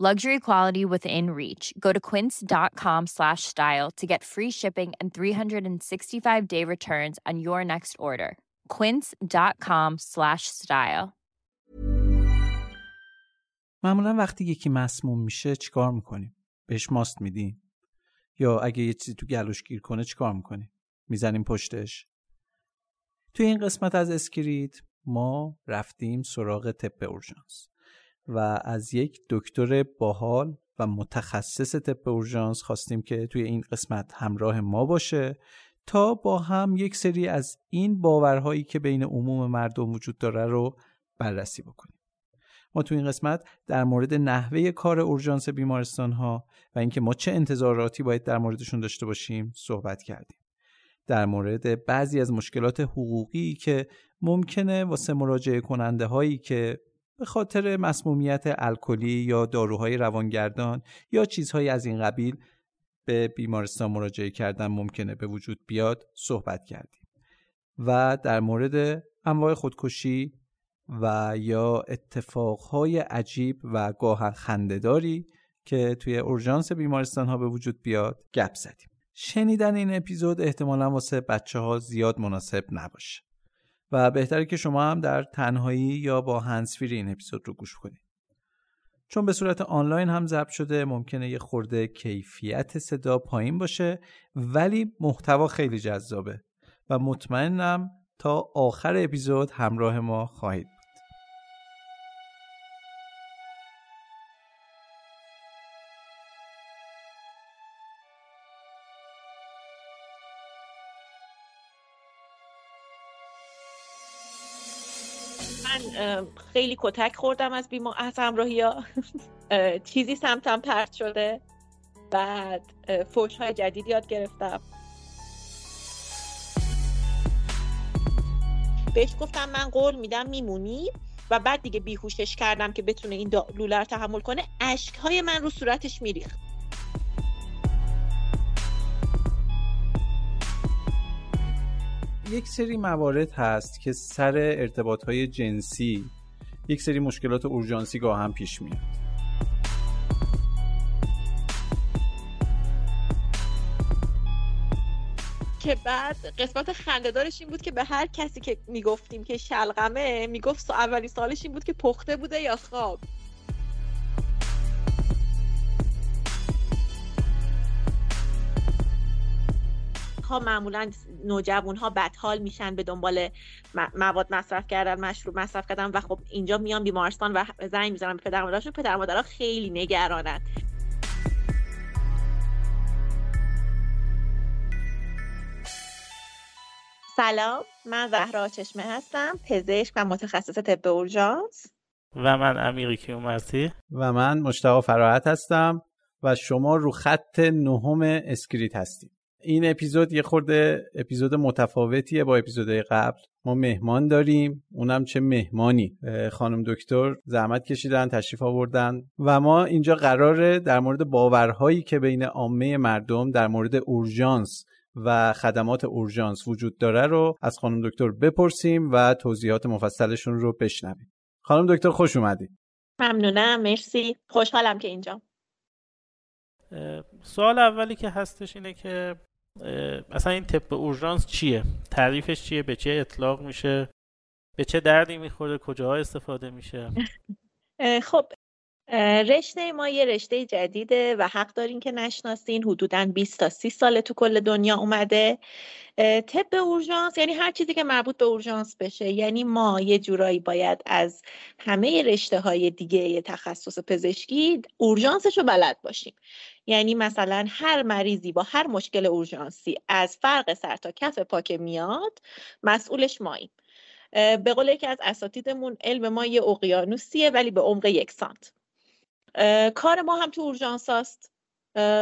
Luxury quality within reach. Go to quince.com slash style to get free shipping and 365 day returns on your next order. Quince.com slash style. معمولا وقتی یکی مسموم میشه چیکار می‌کنیم؟ بهش ماست میدیم؟ یا اگه یه چیزی تو گلوش گیر کنه چیکار می‌کنیم؟ می‌زنیم پشتش؟ توی این قسمت از اسکریت ما رفتیم سراغ طب اورژانس و از یک دکتر باحال و متخصص طب اورژانس خواستیم که توی این قسمت همراه ما باشه تا با هم یک سری از این باورهایی که بین عموم مردم وجود داره رو بررسی بکنیم. ما تو این قسمت در مورد نحوه کار اورژانس بیمارستان ها و اینکه ما چه انتظاراتی باید در موردشون داشته باشیم صحبت کردیم. در مورد بعضی از مشکلات حقوقی که ممکنه واسه مراجعه کننده هایی که به خاطر مسمومیت الکلی یا داروهای روانگردان یا چیزهایی از این قبیل به بیمارستان مراجعه کردن ممکنه به وجود بیاد صحبت کردیم. و در مورد انواع خودکشی و یا اتفاقهای عجیب و گاهن خندهداری که توی اورژانس بیمارستان ها به وجود بیاد گپ زدیم. شنیدن این اپیزود احتمالا واسه بچه ها زیاد مناسب نباشه. و بهتره که شما هم در تنهایی یا با هنسفیر این اپیزود رو گوش کنید. چون به صورت آنلاین هم ضبط شده ممکنه یه خورده کیفیت صدا پایین باشه ولی محتوا خیلی جذابه و مطمئنم تا آخر اپیزود همراه ما خواهید خیلی کتک خوردم از بیما از همراهی ها. چیزی سمتم پرت شده. بعد فوش های جدید یاد گرفتم. بهش گفتم من قول میدم میمونی و بعد دیگه بیهوشش کردم که بتونه این لوله تحمل کنه. اشک های من رو صورتش میریخت. یک سری موارد هست که سر ارتباط های جنسی یک سری مشکلات اورژانسی گاه هم پیش میاد. که بعد قسمت خندهدارش این بود که به هر کسی که می‌گفتیم که شلغمه می‌گفت اولین سالش این بود که پخته بوده یا خواب. ها معمولا نوجوان ها بدحال میشن به دنبال مواد مصرف کردن مشروب مصرف کردن و خب اینجا میان بیمارستان و زنگ می‌زنن به پدر مادرشون پدر مادرها خیلی نگرانن. سلام من زهرا چشمه هستم پزشک و متخصص طب اورژانس. و من امیری کیومرسی و من مشتاق فراحت هستم و شما رو خط نهم اسکریت هستید این اپیزود یه خورده اپیزود متفاوتیه با اپیزودهای قبل. ما مهمان داریم اونم چه مهمانی. خانم دکتر زحمت کشیدن تشریف آوردن. و ما اینجا قراره در مورد باورهایی که بین عامه مردم در مورد اورژانس و خدمات اورژانس وجود داره رو از خانم دکتر بپرسیم و توضیحات مفصلشون رو بشنویم. خانم دکتر خوش اومدید ممنونم مرسی. خوشحالم که اینجا. سوال اولی که هستش اینه که اصلا این تپ اورژانس چیه؟ تعریفش چیه؟ به چه اطلاق میشه؟ به چه دردی می‌خوره؟ کجاها استفاده میشه؟ خب رشته ما یه رشته جدیده و حق دارین که نشناسین. حدودا 20 تا 30 ساله تو کل دنیا اومده. طب اورژانس یعنی هر چیزی که مربوط به اورژانس بشه. یعنی ما یه جورایی باید از همه رشته های دیگه تخصص پزشکی اورژانسش رو بلد باشیم. یعنی مثلا هر مریضی با هر مشکل اورژانسی از فرق سر تا کف پاک میاد مسئولش ماییم. به قول یکی از اساتیدمون علم ما یه اقیانوسیه ولی به عمق یک سانت. کار ما هم تو اورژانس هست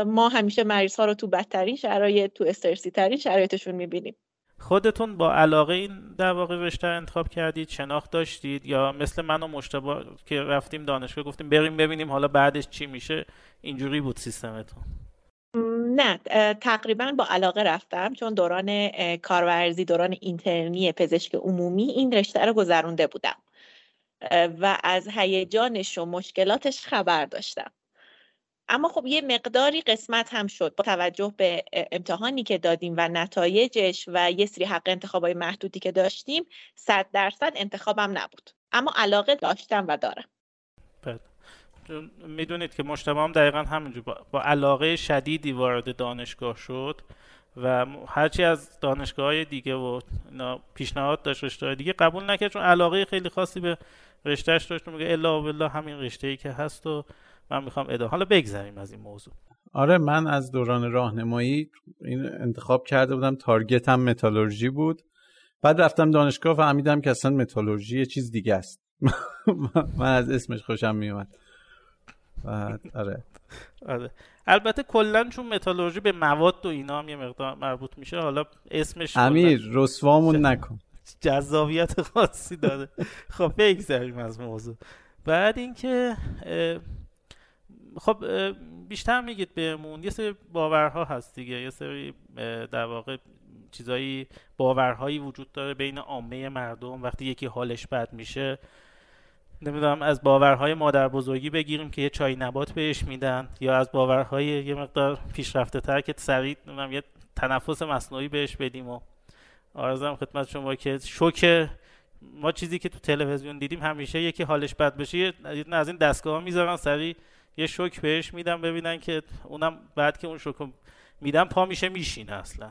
ما همیشه مریض ها رو تو بدترین شرایط تو استرسی ترین شرایطشون می‌بینیم. خودتون با علاقه این در واقع رشته انتخاب کردید شناخت داشتید یا مثل من و مشتبه که رفتیم دانشگاه گفتیم بریم ببینیم حالا بعدش چی میشه؟ اینجوری بود سیستمتون؟ نه تقریبا با علاقه رفتم چون دوران کارورزی دوران اینترنی پزشک عمومی این رشته رو گذرونده بودم. و از هیجانش و مشکلاتش خبر داشتم. اما خب یه مقداری قسمت هم شد با توجه به امتحانی که دادیم و نتایجش و یه سری حق انتخابای محدودی که داشتیم صد درصد انتخابم نبود. اما علاقه داشتم و دارم. می‌دونید که مجتمع هم دقیقا همینجور. با, علاقه شدیدی وارد دانشگاه شد و هرچی از دانشگاه های دیگه و پیشنهاد داشت رشته دیگه قبول نکرد چون علاقه خیلی خاصی به رشتهش داشت میگه الا بالله همین رشته ای که هست و من می‌خوام ادامه حالا بگذریم از این موضوع. آره من از دوران راهنمایی این انتخاب کرده بودم. تارگت هم متالورژی بود. بعد رفتم دانشگاه فهمیدم که اصلا متالورژی یه چیز دیگه است. من از اسمش خوشم میومد آره. آره. البته کلا چون متالورژی به مواد و اینا هم یه مقدار مربوط میشه حالا اسمش امیر رسوامون نکن. جذابیت خاصی داره. خب بگذاریم از موضوع. بعد اینکه خب بیشتر میگید بهمون. یه سری باورها هست دیگه. یه سری در واقع چیزایی باورهایی وجود داره بین عامه مردم وقتی یکی حالش بد میشه. نمی‌دونم از باورهای مادر بزرگی بگیریم که یه چای نبات بهش میدن یا از باورهای یه مقدار پیشرفته تر که سریع نمی‌دونم یه تنفس مصنوعی بهش بدیم و آرزم خدمت شما که شوک ما چیزی که تو تلویزیون دیدیم همیشه یکی حالش بد بشه از این دستگاه ها می‌ذارن سریع یه شوک بهش میدم ببینن که اونم بعد که اون شوک میدم پا میشه میشینه اصلا.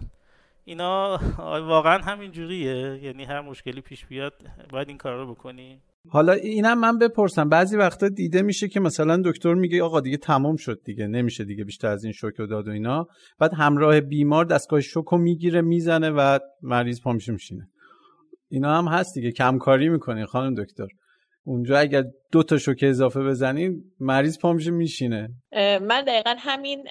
اینا واقعا همین جوریه یعنی هر مشکلی پیش بیاد باید این کار رو بکنی. حالا اینم من بپرسم. بعضی وقتا دیده میشه که مثلا دکتر میگه آقا دیگه تمام شد دیگه نمیشه دیگه بیشتر از این شوک داد و اینا. بعد همراه بیمار دستگاه شوک رو می‌گیره می‌زنه و مریض پا میشه میشینه. اینا هم هست دیگه کمکاری می‌کنه خانم دکتر. اونجا اگر دو تا شوک اضافه بزنین مریض پا میشه میشینه من دقیقا همین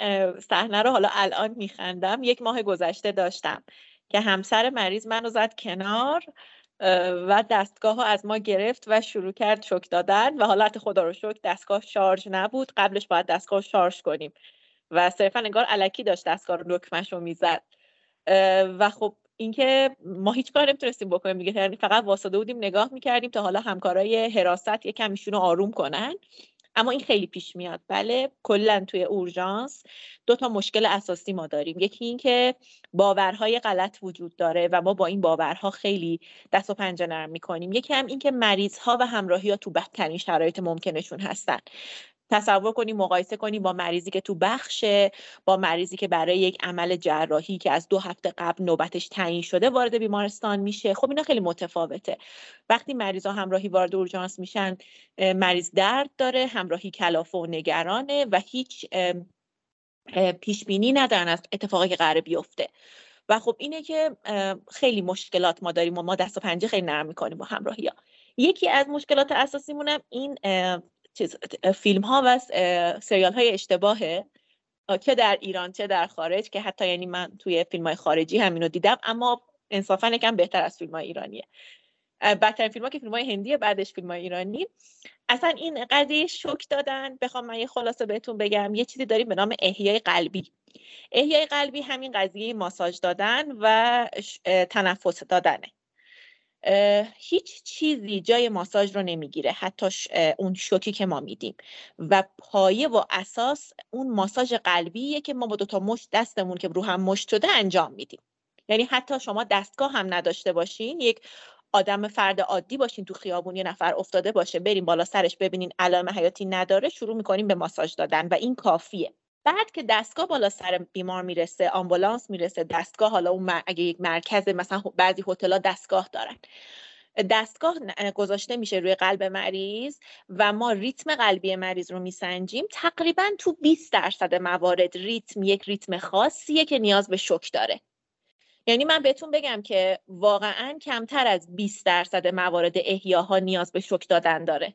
صحنه رو حالا الان میخندم. یک ماه گذشته داشتم که همسر مریض منو زد کنار. و دستگاه از ما گرفت و شروع کرد شک دادن و حالت خدا رو شک دستگاه شارژ نبود. قبلش باید دستگاه شارژ کنیم. و صرفا انگار علکی داشت دستگاه رو دکمش رو می‌زد. و خب اینکه ما هیچ کار نمی‌تونستیم بکنیم دیگه. یعنی فقط واسطه بودیم نگاه می‌کردیم تا حالا همکارای حراست یکم ایشونو آروم کنن. اما این خیلی پیش میاد. بله کلا توی اورژانس دو تا مشکل اساسی ما داریم. یکی این که باورهای غلط وجود داره و ما با این باورها خیلی دست و پنجه نرم می‌کنیم. یکی هم این که مریض ها و همراهی ها تو بدترین شرایط ممکنشون هستن. تصور کنیم مقایسه کنیم با مریضی که تو بخشه با مریضی که برای یک عمل جراحی که از دو هفته قبل نوبتش تعیین شده وارد بیمارستان میشه. خب اینا خیلی متفاوته. وقتی مریض ها همراهی وارد اورژانس میشن مریض درد داره همراهی کلافه و نگرانه و هیچ پیش بینی ندارن از اتفاقی که قراره بیفته. و خب اینه که خیلی مشکلات ما داریم و ما دست و پنجه خیلی نرم می‌کنیم با همراهی ها یکی از مشکلات اساسیمونم این چیز فیلم ها و سریال های اشتباهه. که در ایران چه در خارج که حتی یعنی من توی فیلم های خارجی همینو دیدم اما انصافا یکم بهتر از فیلم های ایرانیه بدترین فیلم ها که فیلم های هندیه بعدش فیلم های ایرانی. اصلا این قضیه شک دادن. بخوام من یه خلاصه بهتون بگم. یه چیزی داریم به نام احیای قلبی. احیای قلبی همین قضیه ماساژ دادن و تنفس دادنه. هیچ چیزی جای ماساژ رو نمی‌گیره. حتی اون شوکی که ما میدیم. و پایه و اساس اون ماساژ قلبیه که ما با دو تا مشت دستمون که رو هم مشت شده انجام میدیم. یعنی حتی شما دستگاه هم نداشته باشین یک آدم فرد عادی باشین تو خیابون یه نفر افتاده باشه بریم بالا سرش ببینین علائم حیاتی نداره شروع می‌کنیم به ماساژ دادن و این کافیه. بعد که دستگاه بالا سر بیمار می‌رسه آمبولانس می‌رسه دستگاه حالا اون اگه یک مرکز مثلا بعضی هتل‌ها دستگاه دارن. دستگاه گذاشته میشه روی قلب مریض و ما ریتم قلبی مریض رو میسنجیم. تقریبا تو 20 درصد موارد ریتم یک ریتم خاصیه که نیاز به شک داره. یعنی من بهتون بگم که واقعا کمتر از 20 درصد موارد احیاها نیاز به شک دادن داره.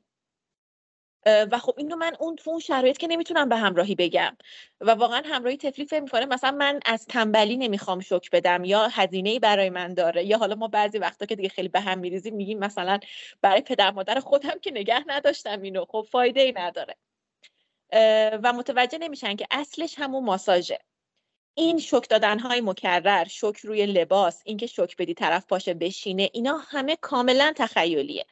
و خب اینو من اون تو اون شرایط که نمی‌تونم به همراهی بگم. و واقعا همراهی طفلی فکر می‌کنه مثلا من از تنبلی نمی‌خوام شک بدم یا هزینه ای برای من داره یا حالا ما بعضی وقتا که دیگه خیلی به هم میریزیم میگیم مثلا برای پدر مادر خودم که نگه نداشتم اینو خب فایده ای نداره و متوجه نمیشن که اصلش همون ماساژه. این شک دادن های مکرر شک روی لباس اینکه شک بدی طرف پاشه بشینه اینا همه کاملا تخیلیه.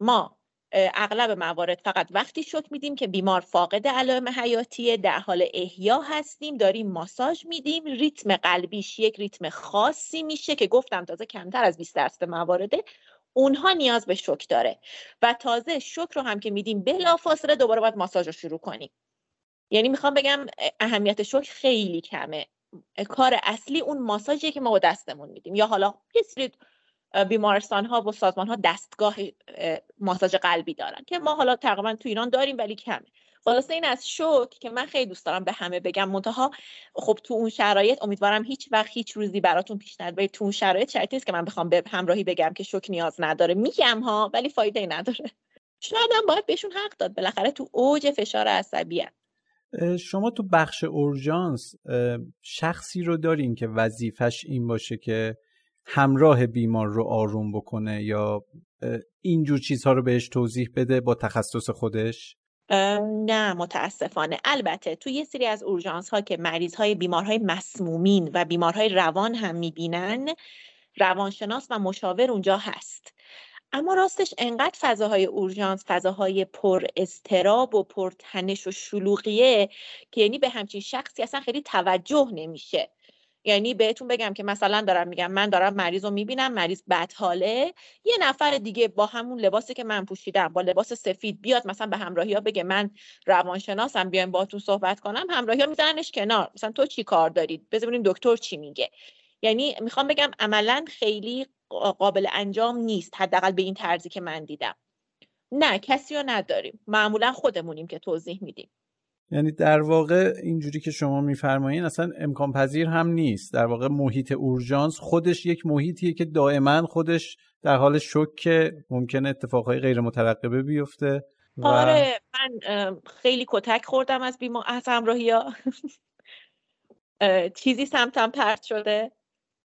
ما اغلب موارد فقط وقتی شک میدیم که بیمار فاقد علائم حیاتیه در حال احیا هستیم داریم ماساژ میدیم ریتم قلبیش یک ریتم خاصی میشه که گفتم تازه کمتر از 20 درصد موارده اونها نیاز به شک داره. و تازه شک رو هم که میدیم بلافاصله دوباره باید ماساژ رو شروع کنیم. یعنی می‌خوام بگم اهمیت شک خیلی کمه. کار اصلی اون ماساژی که ما با دستمون میدیم. یا حالا یه بیمارستان ها و سازمان ها دستگاه ماساژ قلبی دارن که ما حالا تقریبا تو ایران داریم ولی کمه. خلاصه این از شوک که من خیلی دوست دارم به همه بگم. منتها خب تو اون شرایط امیدوارم هیچ وقت هیچ روزی براتون پیش نیاد. تو اون شرایط نیست که من بخوام به همراهی بگم که شوک نیاز نداره. میگم ها ولی فایده نداره. شاید هم باید بهشون حق داد. بالاخره تو اوج فشار عصبی شما تو بخش اورژانس شخصی رو دارین که وظیفش این باشه که همراه بیمار رو آروم بکنه یا اینجور چیزها رو بهش توضیح بده با تخصص خودش؟ نه متاسفانه. البته تو یه سری از اورژانس ها که مریض های بیمارهای مسمومین و بیمارهای روان هم می‌بینن روانشناس و مشاور اونجا هست. اما راستش انقدر فضاهای اورژانس فضاهای پر استراب و پر تنش و شلوغیه که یعنی به همچین شخصی اصلا خیلی توجه نمیشه. یعنی بهتون بگم که مثلا دارم میگم من دارم مریض رو می‌بینم مریض بدحاله. یه نفر دیگه با همون لباسی که من پوشیدم با لباس سفید بیاد مثلا به همراهی ها بگه من روانشناسم بیایم باهاتون صحبت کنم. همراهی ها میزننش کنار. مثلا تو چی کار دارید؟ ببینیم دکتر چی میگه. یعنی می‌خوام بگم عملا خیلی قابل انجام نیست حداقل به این طرزی که من دیدم. نه کسی رو نداریم. معمولا خودمونیم که توضیح میدیم. یعنی در واقع اینجوری که شما میفرمایین اصلا امکان پذیر هم نیست. در واقع محیط اورژانس خودش یک محیطیه که دائما خودش در حال شک ممکنه اتفاقهای غیر مترقبه بیفته و... آره من خیلی کتک خوردم از بیما از همراهی ها چیزی سمتم پرت شده.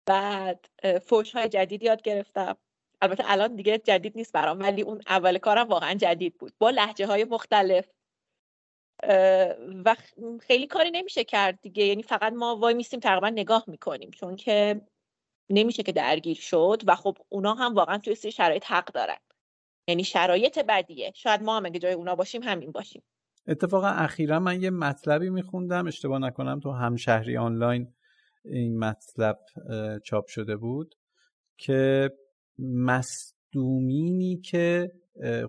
بعد فوش های جدید یاد گرفتم. البته الان دیگه جدید نیست برام ولی اون اول کارم واقعا جدید بود. با لحجه های مختلف. و خیلی کاری نمیشه کرد دیگه. یعنی فقط ما وای میستیم تقریبا نگاه می‌کنیم چون که نمیشه که درگیر شد و خب اونا هم واقعا توی سری شرایط حق دارن. یعنی شرایط بدیه. شاید ما هم اگه جای اونا باشیم همین باشیم. اتفاقا اخیرا من یه مطلبی میخوندم. اشتباه نکنم تو همشهری آنلاین این مطلب چاپ شده بود که مصدومینی که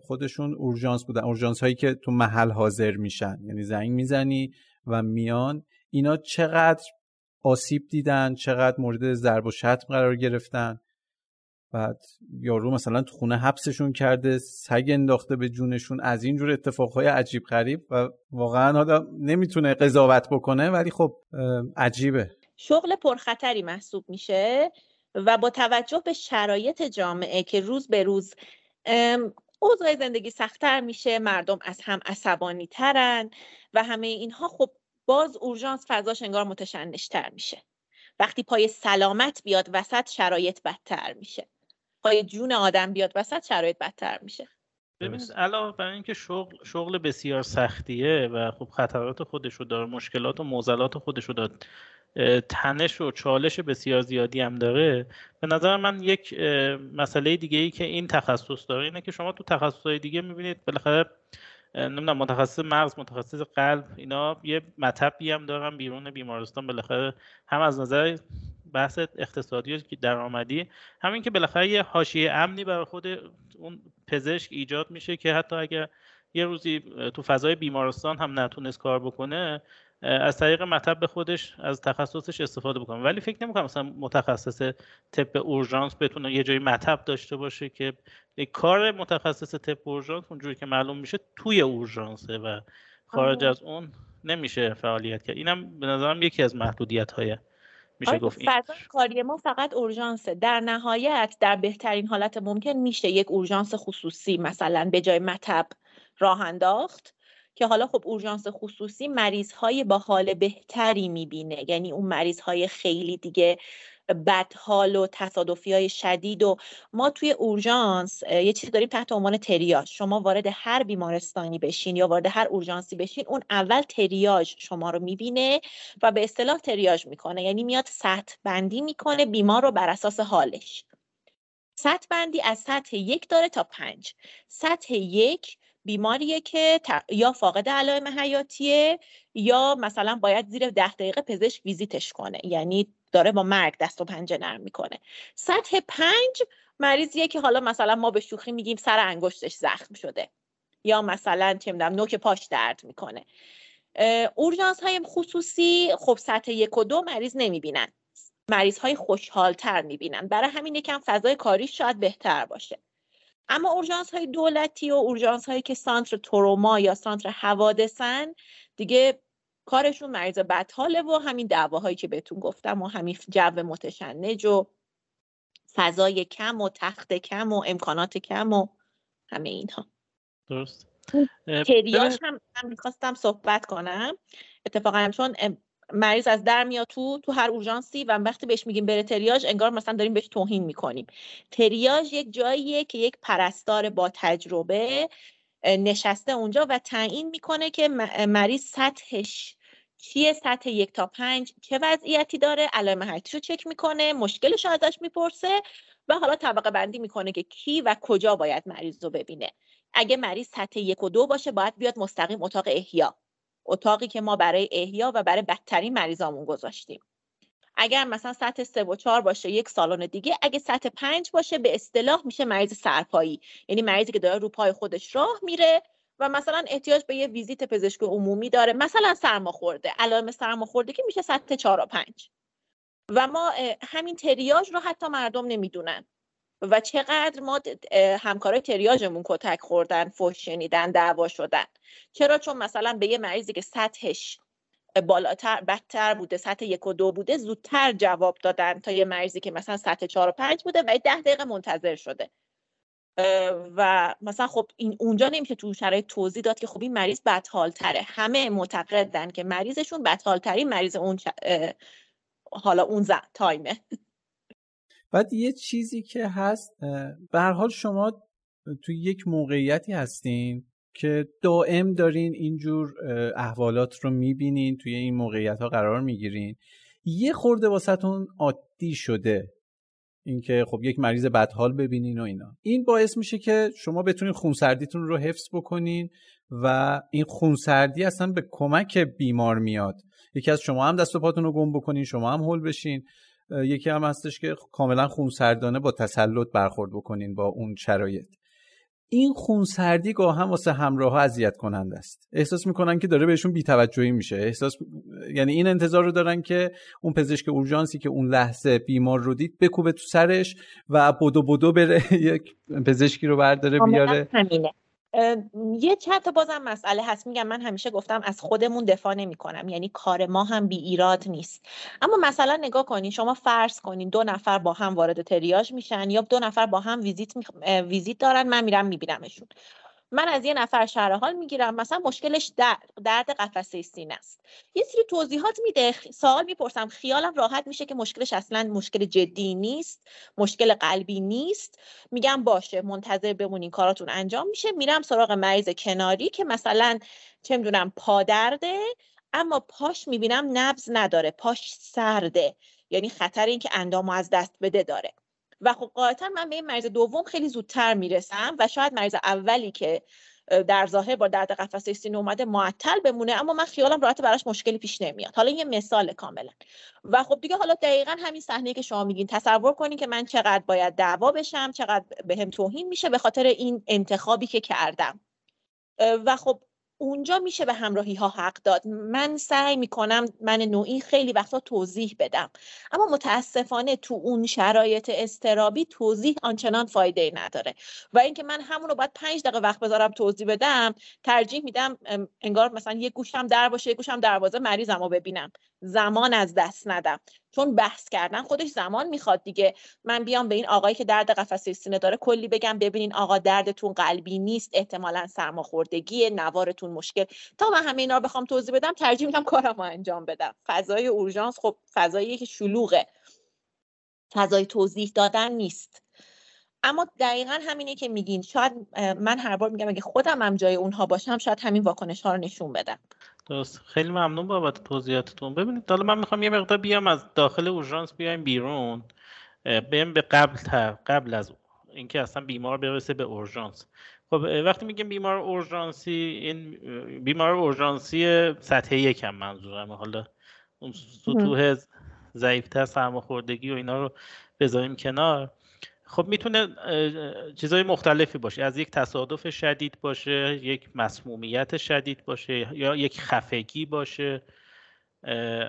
خودشون اورژانس بودن. اورژانس هایی که تو محل حاضر میشن. یعنی زنگ می‌زنی و میان. اینا چقدر آسیب دیدن چقدر مورد ضرب و شتم قرار گرفتن. بعد یارو مثلا تو خونه حبسشون کرده سگ انداخته به جونشون. از اینجور اتفاقهای عجیب غریب و واقعا حالا نمی‌تونه قضاوت بکنه ولی خب عجیبه. شغل پرخطری محسوب میشه و با توجه به شرایط جامعه که روز به روز اوضاع زندگی سختتر میشه مردم از هم عصبانی ترن و همه اینها خب باز اورژانس فضاش انگار متشنشتر میشه. وقتی پای سلامت بیاد وسط شرایط بدتر میشه. پای جون آدم بیاد وسط شرایط بدتر میشه. ببینید علاوه بر اینکه شغل شغل بسیار سختیه و خب خطرات خودش رو داره مشکلات و معضلات خودش رو داره. تنش و چالش بسیار زیادی هم داره. به نظر من یک مسئله دیگه ای که این تخصص داره اینه که شما تو تخصصهای دیگه می‌بینید بالاخره نمی‌دونم متخصص مغز متخصص قلب اینا یه مطبی هم دارن بیرون بیمارستان. بالاخره هم از نظر بحث اقتصادی که درآمدی همین که بالاخره یه حاشیه امنی برای خود اون پزشک ایجاد میشه که حتی اگر یه روزی تو فضای بیمارستان هم نتونست کار بکنه از طریق مطب خودش از تخصصش استفاده بکنه ولی فکر نمی‌کنم مثلا متخصص طب اورژانس بتونه یه جایی مطب داشته باشه که کار متخصص طب اورژانس اونجوری که معلوم میشه توی اورژانسه و خارج از اون نمیشه فعالیت کرد. اینم به نظرم یکی از محدودیت های میشه آره، گفت فضا کاری ما فقط اورژانسه. در نهایت در بهترین حالت ممکن میشه یک اورژانس خصوصی مثلا به جای مطب راه انداخت. که حالا خب اورژانس خصوصی مریض های با حال بهتری می‌بینه. یعنی اون مریض های خیلی دیگه بدحال و تصادفی های شدید و ما توی اورژانس یه چیزی داریم تحت عنوان تریاج شما وارد هر بیمارستانی بشین یا وارد هر اورژانسی بشین اون اول تریاج شما رو می‌بینه و به اصطلاح تریاج می‌کنه. یعنی میاد سطح بندی می‌کنه بیمار رو بر اساس حالش. سطح بندی از سطح یک داره تا پنج. سطح یک بیماریه که یا فاقد علائم حیاتیه یا مثلا باید زیر ده دقیقه پزشک ویزیتش کنه. یعنی داره با مرگ دست و پنجه نرم می‌کنه. سطح پنج مریضیه که حالا مثلا ما به شوخی میگیم سر انگشتش زخم شده. یا مثلا چه می‌دونم نوک پاش درد می‌کنه. اورژانس های خصوصی خب سطح یک و دو مریض نمی‌بینن. مریض های خوشحال تر می‌بینن. برای همین یکم فضای کاری شاید بهتر باشه. اما اورژانس های دولتی و اورژانس هایی که سانتر تروما یا سانتر حوادثن دیگه کارشون مریض بدحاله و همین دعواهایی که بهتون گفتم و همین جو متشنج و فضای کم و تخت کم و امکانات کم و همه اینها. درست. تریاش هم, هم می‌خواستم صحبت کنم. اتفاقا چون مریض از در میاد تو تو هر اورژانسی و وقتی بهش میگیم بره تریاج انگار مثلا داریم بهش توهین می‌کنیم. تریاج یک جاییه که یک پرستار با تجربه نشسته اونجا و تعیین می‌کنه که مریض سطحش چیه سطح یک تا پنج چه وضعیتی داره علائم حیاتیش چک می‌کنه مشکلش رو ازش می‌پرسه و حالا طبقه بندی می‌کنه که کی و کجا باید مریض رو ببینه. اگه مریض سطح یک و دو باشه باید بیاد مستقیم اتاق احیا. اتاقی که ما برای احیا و برای بدترین مریضامون گذاشتیم. اگر مثلا سطح سه و چهار باشه یک سالن دیگه اگه سطح پنج باشه به اصطلاح میشه مریض سرپایی. یعنی مریضی که داره رو پای خودش راه میره و مثلا احتیاج به یه ویزیت پزشک عمومی داره. مثلا سرماخورده. علائم سرماخورده که میشه سطح چهار و پنج. و ما همین تریاج رو حتی مردم نمی‌دونن. و چقدر ما همکارای تریاجمون کتک خوردن فوش شنیدن دعوا شدن. چرا؟ چون مثلا به یه مریضی که سطحش بالاتر بدتر بوده سطح یک و دو بوده زودتر جواب دادن تا یه مریضی که مثلا سطح چهار و پنج بوده و ده دقیقه منتظر شده. و مثلا خب این اونجا نمیشه تو شرایط توضیح داد که خب این مریض بدحال تره همه معتقدن که مریضشون بدحال ترین مریض اون حالا اون تایمه. بعد یه چیزی که هست به حال شما تو یک موقعیتی هستین که دائم دارین اینجور احوالات رو می‌بینین توی این موقعیت ها قرار می‌گیرین. یه خورده واسهتون عادی شده اینکه خب یک مریض بدحال ببینین و اینا. این باعث میشه که شما بتونین خونسردیتون رو حفظ بکنین و این خونسردی اصلا به کمک بیمار میاد. یکی از شما هم دست و پاتون رو گم بکنین شما هم هول بشین. یکی هم هستش که کاملا خونسردانه با تسلط برخورد بکنین با اون شرایط. این خونسردی گاه هم واسه همراه ها اذیت کننده است. احساس می‌کنن که داره بهشون بیتوجهی میشه. احساس یعنی این انتظار رو دارن که اون پزشک اورژانسی که اون لحظه بیمار رو دید بکوبه تو سرش و بدو بدو بره یک پزشکی رو برداره بیاره. همینه. یه چند تا بازم مسئله هست. میگم من همیشه گفتم از خودمون دفاع نمی کنم. یعنی کار ما هم بی ایراد نیست. اما مثلا نگاه کنین شما فرض کنین دو نفر با هم وارد تریاج میشن یا دو نفر با هم ویزیت, می... ویزیت دارن من میرم میبینمشون. من از یه نفر شهر حال می‌گیرم مثلا مشکلش درد, درد قفسه سینه است. یه سری توضیحات میده سوال می‌پرسم خیالم راحت میشه که مشکلش اصلا مشکل جدی نیست مشکل قلبی نیست. میگم باشه منتظر بمونین کاراتون انجام میشه. میرم سراغ مریض کناری که مثلا چه می‌دونم پادرده اما پاش می‌بینم نبز نداره پاش سرده. یعنی خطر اینکه اندامو از دست بده داره. و خب قاعدتا من به این مریض دوم خیلی زودتر می‌رسم و شاید مریض اولی که در ظاهر با درد قفسه سینه اومده معطل بمونه اما من خیالم راحت براش مشکلی پیش نمیاد. حالا یه مثال کاملا. و خب دیگه حالا دقیقا همین صحنه که شما میگین تصور کنین که من چقدر باید دعوا بشم چقدر بهم توهین میشه به خاطر این انتخابی که کردم. و خب اونجا میشه به همراهی ها حق داد. من سعی می‌کنم من نوعی خیلی وقتا توضیح بدم. اما متاسفانه تو اون شرایط استرابی توضیح آنچنان فایده ای نداره. و اینکه من همون رو باید پنج دقیقه وقت بذارم توضیح بدم ترجیح میدم انگار مثلا یه گوشم در باشه یه گوشم دروازه مریضم رو ببینم. زمان از دست ندم. چون بحث کردن خودش زمان می‌خواد دیگه. من بیام به این آقایی که درد قفسه سینه داره کلی بگم ببینین آقا دردتون قلبی نیست احتمالا سرماخوردگی نوارتون مشکل. تا من همه اینا رو بخوام توضیح بدم ترجیح میدم کارم رو انجام بدم. فضای اورژانس خب فضایی که شلوغه. فضای توضیح دادن نیست. اما دقیقا همینه که میگین. شاید من هر بار میگم اگه خودم هم جای اونها باشم شاید همین واکنش ها رو نشون بدم. درست. خیلی ممنون بابت توضیحاتتون. ببینید حالا من می‌خوام یه مقدار بیام از داخل اورژانس بیایم بیرون. بیم به قبل تر قبل از اینکه اصلا بیمار برسه به اورژانس. خب وقتی میگیم بیمار اورژانسی این بیمار اورژانسی سطح یکم منظورم. حالا اون سطوح ضعیفتر سرماخوردگی و اینا رو بذاریم کنار. خب می‌تونه چیزهای مختلفی باشه. از یک تصادف شدید باشه یک مسمومیت شدید باشه یا یک خفگی باشه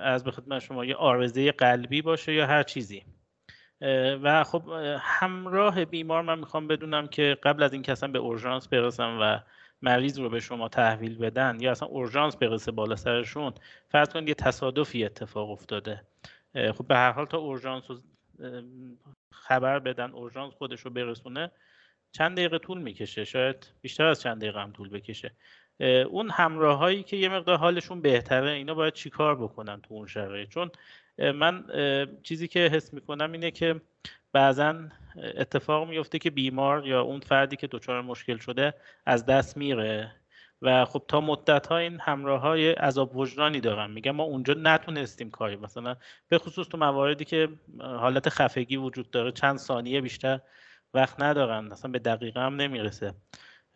از به خدمت شما یه آرزه قلبی باشه یا هر چیزی. و خب همراه بیمار من می‌خوام بدونم که قبل از اینکه اصلا به اورژانس برسم و مریض رو به شما تحویل بدن یا اصلا اورژانس برسه بالا سرشون فرض کنید یه تصادفی اتفاق افتاده. خب به هر حال تا اورژانس خبر بدن اورژانس خودش رو برسونه چند دقیقه طول می‌کشه؟ شاید بیشتر از چند دقیقه هم طول بکشه. اون همراه هایی که یه مقدار حالشون بهتره اینا باید چیکار بکنن تو اون شرایط؟ چون من چیزی که حس می‌کنم اینه که بعضا اتفاق میفته که بیمار یا اون فردی که دچار مشکل شده از دست میره. و خب تا مدت ها این همراه های عذاب وجدانی دارن. میگم ما اونجا نتونستیم کاری مثلا به خصوص تو مواردی که حالت خفگی وجود داره چند ثانیه بیشتر وقت ندارن اصلا به دقیقه هم نمی‌رسه.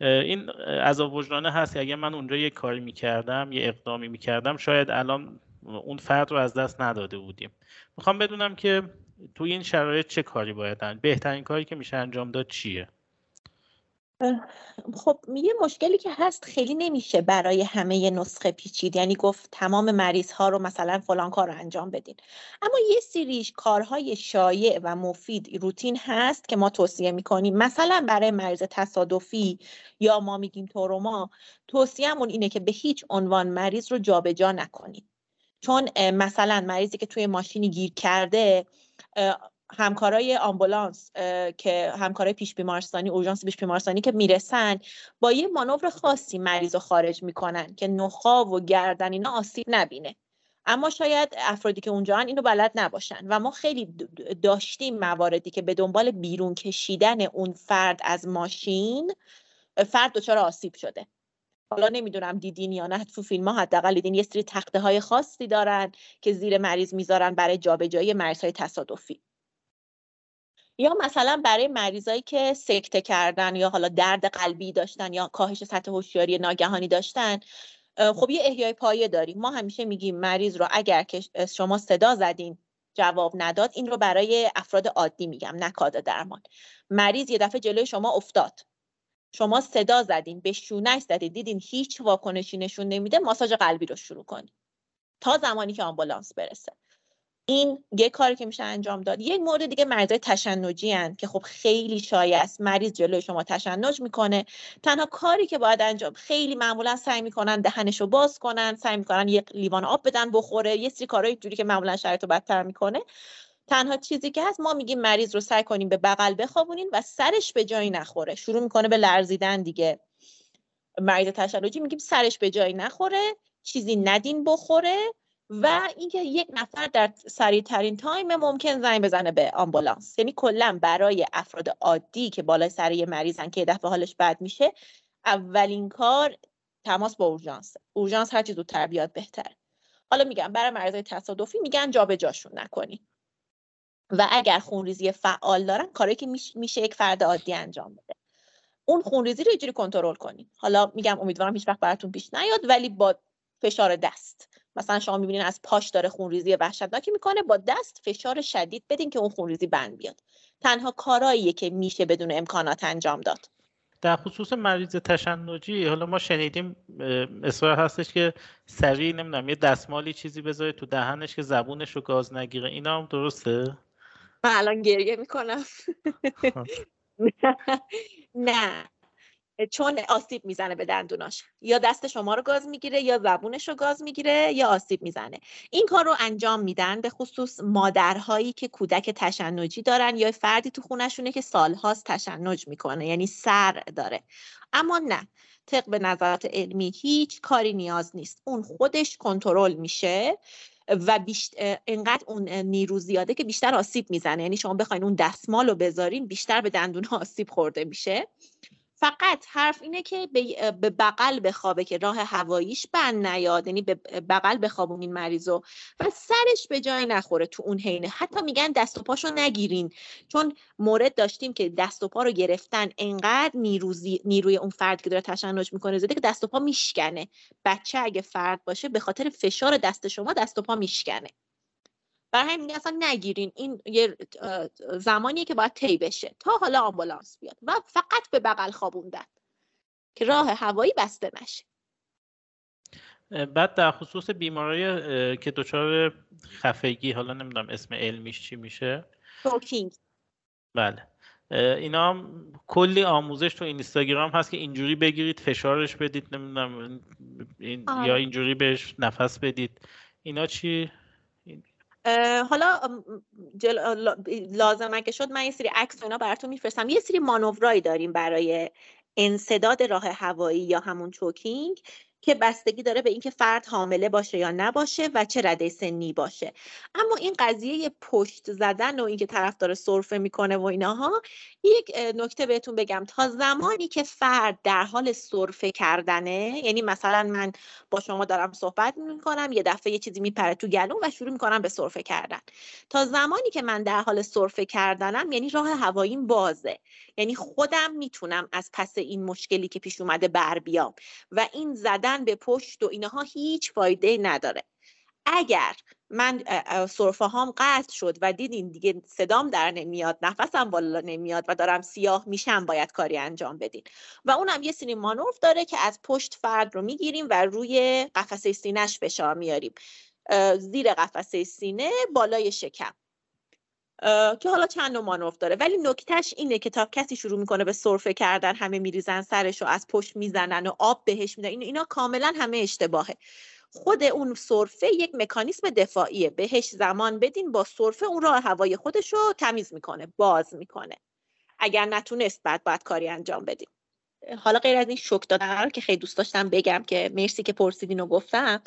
این عذاب وجدانه هست اگه من اونجا یه کاری می‌کردم یه اقدامی می‌کردم شاید الان اون فرد رو از دست نداده بودیم. می‌خوام بدونم که توی این شرایط چه کاری باید بهترین کاری که میشه انجام داد چیه؟ خب یه مشکلی که هست خیلی نمیشه برای همه نسخه پیچید. یعنی گفت تمام مریض ها رو مثلا فلان کار رو انجام بدین. اما یه سریش کارهای شایع و مفید روتین هست که ما توصیه می‌کنیم. مثلا برای مریض تصادفی یا ما میگیم توروما توصیهمون اینه که به هیچ عنوان مریض رو جابجا جا نکنید چون مثلا مریضی که توی ماشینی گیر کرده همکارای آمبولانس که همکارای پیش بیمارستانی اورژانس پیش بیمارستانی که می‌رسن با یه مانور خاصی مریض رو خارج می‌کنن که نخا و گردن اینا آسیب نبینه. اما شاید افرادی که اونجا هن اینو بلد نباشن. و ما خیلی داشتیم مواردی که به دنبال بیرون کشیدن اون فرد از ماشین فرد دچار آسیب شده. حالا نمی‌دونم دیدین یا نه تو فیلم ها حداقل دیدین یه سری تخته های خاصی دارن که زیر مریض می‌ذارن برای جابجایی مریض های تصادفی. یا مثلا برای مریضایی که سکته کردن یا حالا درد قلبی داشتن یا کاهش سطح هوشیاری ناگهانی داشتن خب یه احیای پایه داریم. ما همیشه میگیم مریض رو اگر که شما صدا زدین جواب نداد این رو برای افراد عادی میگم نه درمان. مریض یه دفعه جلوی شما افتاد. شما صدا زدین به شونش زدین دیدین هیچ واکنشی نشون نمیده ماساژ قلبی رو شروع کنید تا زمانی که آمبولانس برسه. این یه کاری که میشه انجام داد. یک مورد دیگه مریضای تشنجی هن که خب خیلی شایع است. مریض جلوی شما تشنج می‌کنه. تنها کاری که باید انجام خیلی معمولا سعی می‌کنن دهنشو باز کنن سعی می‌کنن یه لیوان آب بدن بخوره یه سری کارهای جوری که معمولا شرایطو بدتر می‌کنه. تنها چیزی که هست ما میگیم مریض رو سعی کنیم به بغل بخوابونین و سرش به جایی نخوره. شروع می‌کنه به لرزیدن دیگه. مریض تشنجی میگیم سرش به جایی نخوره چیزی ندین بخوره. و اینکه یک نفر در سریع ترین time ممکن زنگ بزنه به آمبولانس. یعنی کلا برای افراد عادی که بالای سر یه مریضن که دفعه حالش بد میشه اولین کار تماس با اورژانس. اورژانس هر چی زودتر بیاد بهتر. حالا میگم برای مریضای تصادفی میگن جابجاشون نکنی. و اگر خونریزی فعال دارن کاری که میشه یک فرد عادی انجام بده. اون خونریزی رو اینجوری کنترل کنین. حالا میگم امیدوارم هیچ وقت براتون پیش نیاد ولی با فشار دست. مثلا شما می‌بینین از پاش داره خونریزی وحشتناکی می‌کنه با دست فشار شدید بدین که اون خونریزی بند بیاد. تنها کاراییه که میشه بدون امکانات انجام داد. در خصوص مریض تشنجی حالا ما شنیدیم اصرار هستش که سریع نمی‌دونم یه دستمالی چیزی بذاره تو دهنش که زبونش رو گاز نگیره. اینا هم درسته؟ من الان گریه می‌کنم. خب. نه. چون آسیب می‌زنه به دندوناش. یا دست شما رو گاز می‌گیره یا زبونش رو گاز می‌گیره یا آسیب می‌زنه. این کار رو انجام میدن به خصوص مادرهایی که کودک تشنجی دارن یا فردی تو خونشونه که سالهاست تشنج می‌کنه یعنی سر داره. اما نه طبق به نظرات علمی هیچ کاری نیاز نیست. اون خودش کنترل میشه و بیشت... انقدر اون نیرو زیاده که بیشتر آسیب می‌زنه. یعنی شما بخواین اون دستمال رو بذارین بیشتر به دندون آسیب خورده میشه. فقط حرف اینه که به بغل بخوابه که راه هواییش بند نیاد یعنی به بغل بخوابونین مریضو و سرش به جای نخوره تو اون حینه. حتی میگن دست و پاشو نگیرین. چون مورد داشتیم که دست و پا رو گرفتن انقدر نیروزی نیروی اون فرد که داره تشنج می‌کنه زده که دست و پا میشکنه. بچه اگه فرد باشه به خاطر فشار دست شما دست و پا میشکنه. برای همین اصلا نگیرین. این یه زمانیه که باید طی بشه تا حالا آمبولانس بیاد و فقط به بغل خوابوندن که راه هوایی بسته نشه. بعد در خصوص بیماری که دچار خفگی حالا نمی‌دونم اسم علمیش چی میشه. توکینگ بله. اینا هم کلی آموزش تو اینستاگرام هست که اینجوری بگیرید فشارش بدید نمی‌دونم این یا اینجوری بهش نفس بدید. اینا چی؟ حالا لازم اگه شد من یه سری عکس اینا براتون میفرستم. یه سری مانورایی داریم برای انصداد راه هوایی یا همون چوکینگ. که بستگی داره به اینکه فرد حامله باشه یا نباشه و چه رده سنی باشه. اما این قضیه پشت زدن و اینکه طرف داره سرفه می‌کنه و ایناها یک نکته بهتون بگم. تا زمانی که فرد در حال سرفه کردنه یعنی مثلا من با شما دارم صحبت می‌کنم یه دفعه یه چیزی میپره تو گلوم و شروع می‌کنم به سرفه کردن. تا زمانی که من در حال سرفه کردنم یعنی راه هواییم بازه. یعنی خودم می‌تونم از پس این مشکلی که پیش اومده بر بیام. و این زدن به پشت و اینها هیچ فایده نداره. اگر من سرفه هام قطع شد و دیدین دیگه صدام در نمیاد نفسم بالا نمیاد و دارم سیاه میشم باید کاری انجام بدین. و اونم یه سری مانور داره که از پشت فرد رو می‌گیریم و روی قفسه سینهش فشار میاریم. زیر قفسه سینه بالای شکم. که حالا چند نوع داره. ولی نکتهش اینه که تا کسی شروع می‌کنه به سرفه کردن همه میریزن سرش و از پشت می‌زنن و آب بهش میدن. اینا کاملا همه اشتباهه. خود اون سرفه یک مکانیسم دفاعیه. بهش زمان بدین با سرفه اون راه هوای خودش رو تمیز می‌کنه باز می‌کنه. اگر نتونست بعد باید کاری انجام بدیم. حالا غیر از این شک دادن که خیلی دوست داشتم بگم که مرسی که پرسیدین و گفتم.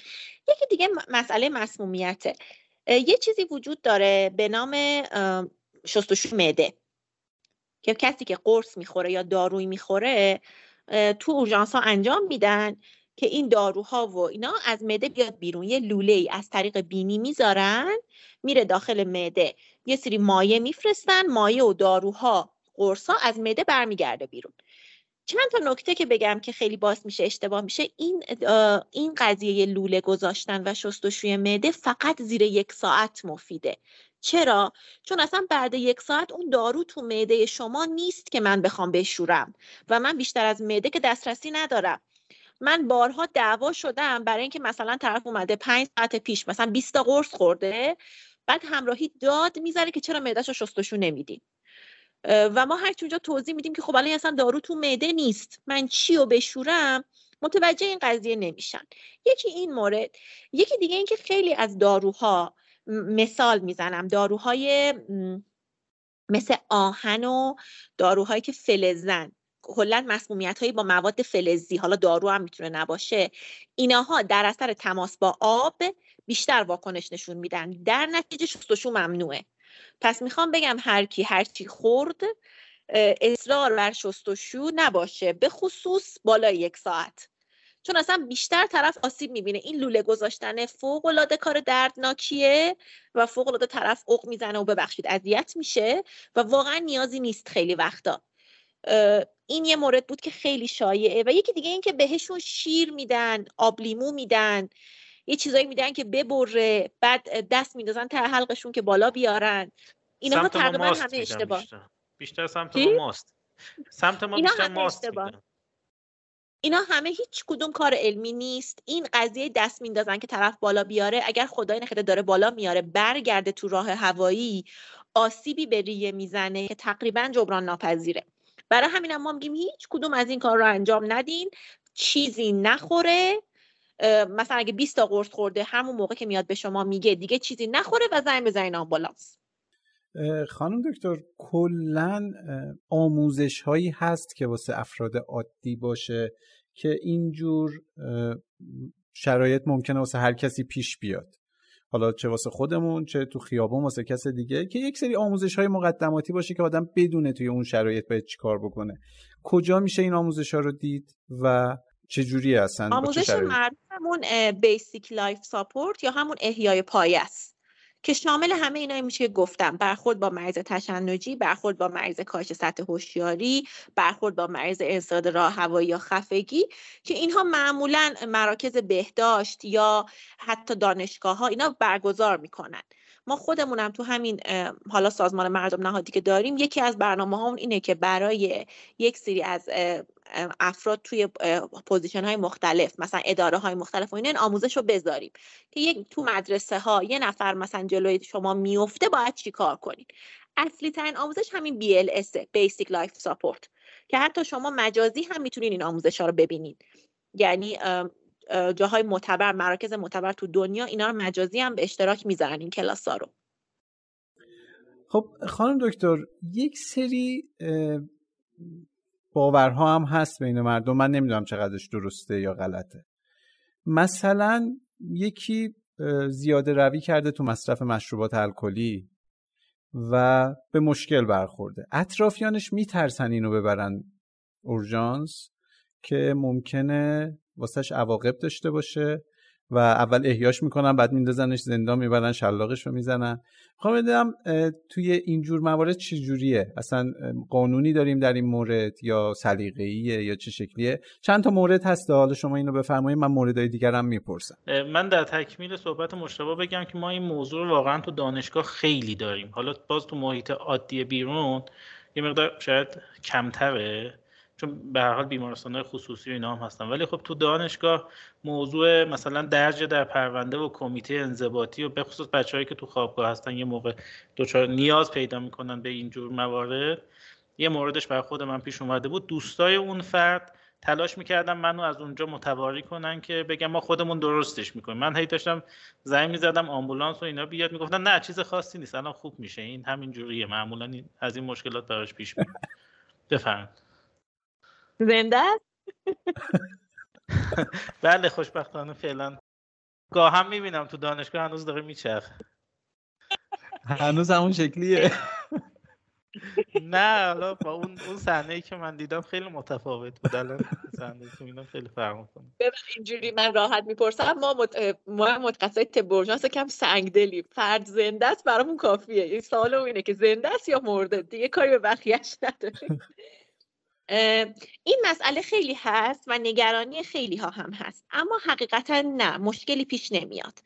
یکی دیگه مسئله مسمومیته. یه چیزی وجود داره به نام شستشو معده که کسی که قرص می‌خوره یا داروی می‌خوره تو اورژانس ها انجام میدن که این داروها و اینا از معده بیاد بیرون. یه لوله ای از طریق بینی می‌ذارن میره داخل معده. یه سری مایه میفرستن مایه و داروها قرصا از معده برمیگرده بیرون. چند تا نکته که بگم که خیلی باز میشه اشتباه میشه این این قضیه لوله گذاشتن و شستشوی معده فقط زیر یک ساعت مفیده. چرا؟ چون اصلا بعد یک ساعت اون دارو تو معده شما نیست که من بخوام بشورم و من بیشتر از معده که دسترسی ندارم. من بارها دعوا شدم برای اینکه مثلا طرف اومده پنج ساعت پیش مثلا 20 تا قرص خورده بعد همراهی داد می‌ذاره که چرا معدهش رو شستشو نمیدین و ما هر اونجا توضیح میدیم که خب الان اصلا دارو تو معده نیست. من چی رو بشورم؟ متوجه این قضیه نمیشن. یکی این مورد. یکی دیگه اینکه خیلی از داروها مثال می‌زنم. داروهای مثل آهن و داروهایی که فلزن. کلا مسمومیت هایی با مواد فلزی. حالا دارو هم می‌تونه نباشه. اینها در اثر تماس با آب بیشتر واکنش نشون میدن. در نتیجه شستشو ممنوعه. پس می‌خوام بگم هر کی هر چی خورد اصرار بر شستشو نباشه به خصوص بالای یک ساعت. چون اصلا بیشتر طرف آسیب می‌بینه. این لوله گذاشتن فوق العاده کار دردناکیه و فوق العاده طرف اوق می‌زنه و ببخشید اذیت میشه و واقعا نیازی نیست خیلی وقتا. این یه مورد بود که خیلی شایعه و یکی دیگه این که بهشون شیر میدن آب لیمو میدن. یه چیزایی میدن که ببره بعد دست میندازن ته حلقشون که بالا بیارن. اینا تقریبا همه اشتباه. بیشتر, بیشتر سمت ما ماست. سمت ما بیشتر ماست اینا همه هیچ کدوم کار علمی نیست. این قضیه دست میندازن که طرف بالا بیاره. اگر خدای نخیده داره بالا میاره برگرده تو راه هوایی آسیبی به ریه می‌زنه که تقریبا جبران ناپذیره. برای همین ما میگیم هیچ کدوم از این کار رو انجام ندین. چیزی نخوره. مثلا اگه 20 تا قرص خورده همون موقع که میاد به شما میگه دیگه چیزی نخوره و زنگ بزنین آمبولانس خانم دکتر کلا آموزش هایی هست که واسه افراد عادی باشه که اینجور شرایط ممکنه واسه هر کسی پیش بیاد. حالا چه واسه خودمون چه تو خیابون واسه کس دیگه که یک سری آموزش های مقدماتی باشه که آدم بدونه توی اون شرایط باید چیکار بکنه. کجا میشه این آموزش ها رو دید و چه جوری هستن آموزش معروفمون Basic Life Support یا همون احیای پایه است. که شامل همه اینا میشه گفتم. برخورد با مریض تشنجی برخورد با مریض کاهش سطح هوشیاری برخورد با مریض انسداد راه هوایی یا خفگی که اینها معمولا مراکز بهداشت یا حتی دانشگاه ها اینا برگزار می‌کنن. ما خودمونم تو همین حالا سازمان مردم نهادی که داریم یکی از برنامه ها اینه که برای یک سری از افراد توی پوزیشن های مختلف مثلا اداره های مختلف و این آموزش رو بذاریم که یک تو مدرسه ها یه نفر مثلا جلوی شما میفته باید چی کار کنید اصلی ترین آموزش همین BLS Basic Life Support که حتی شما مجازی هم می‌تونید این آموزش ها رو ببینید یعنی جاهای معتبر مراکز معتبر تو دنیا اینا رو مجازی هم به اشتراک می‌ذارن این کلاس ها رو. خب خانم دکتر یک سری باورها هم هست بین مردم. من نمی‌دونم چقدرش درسته یا غلطه. مثلا یکی زیاده روی کرده تو مصرف مشروبات الکلی و به مشکل برخورده. اطرافیانش میترسن اینو ببرن اورژانس که ممکنه واسهش عواقب داشته باشه و اول احیاش می‌کنن بعد میندازنش زندان می‌برن شلاقش رو می‌زنن. می‌خوام بدونم توی اینجور موارد چه جوریه؟ اصلا قانونی داریم در این مورد یا سلیقه‌ایه یا چه شکلیه؟ چند تا مورد هست حالا شما اینو بفرمایید من موردهای دیگرم می‌پرسم. من در تکمیل صحبت مشتبه بگم که ما این موضوع رو واقعا تو دانشگاه خیلی داریم. حالا باز تو محیط عادی بیرون یه مقدار شاید کمتره. چون به هر حال بیمارستان خصوصی و اینا هم هستن. ولی خب تو دانشگاه موضوع مثلا درج در پرونده و کمیته انضباطی و به خصوص بچههایی که تو خوابگاه هستن یه موقع دچار نیاز پیدا می‌کنن به این جور موارد یه موردش بر خود من پیش اومده بود. دوستای اون فرد تلاش می‌کردم منو از اونجا متواری کنن که بگم ما خودمون درستش می‌کنیم. من هی داشتم زنگ می‌زدم آمبولانس و اینا بیاد می‌گفتن نه چیز خاصی نیست الان خوب میشه. این همین جوریه. معمولا از این مشکلات براش پیش میاد. بفرمایید. زنده است بله خوشبختانه فعلا. گاه هم می‌بینم تو دانشگاه هنوز داره میچرخ هنوز همون شکلیه. نه حالا با اون اون صحنه ای که من دیدم خیلی متفاوت بود. الان صحنه که میدم خیلی فرق می‌کنه. اینجوری من راحت می‌پرسم. ما مت... ما متخصص کم سنگدلی. فرد زنده است برامون کافیه. این سوال اینه که زنده است یا مرده؟ دیگه کاری به بقیه‌اش نداریم. این مسئله خیلی هست و نگرانی خیلی ها هم هست اما حقیقتا نه مشکلی پیش نمیاد.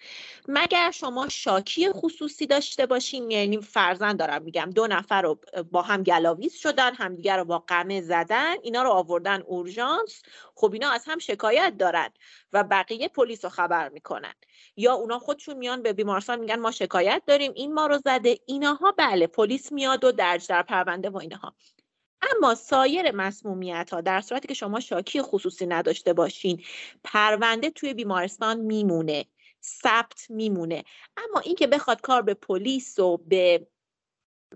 مگر شما شاکی خصوصی داشته باشین؟ یعنی فرزن دارم میگم دو نفر رو با هم گلاویز شدن همدیگر رو با قمه زدن اینا رو آوردن اورژانس خب اینا از هم شکایت دارن و بقیه پلیس رو خبر می‌کنن. یا اونا خودشون میان به بیمارستان میگن ما شکایت داریم این ما رو زده اینها بله پلیس میاد و درج در پرونده و اینها اما سایر مسمومیت ها در صورتی که شما شاکی خصوصی نداشته باشین پرونده توی بیمارستان میمونه ثبت میمونه. اما اینکه بخواد کار به پلیس و به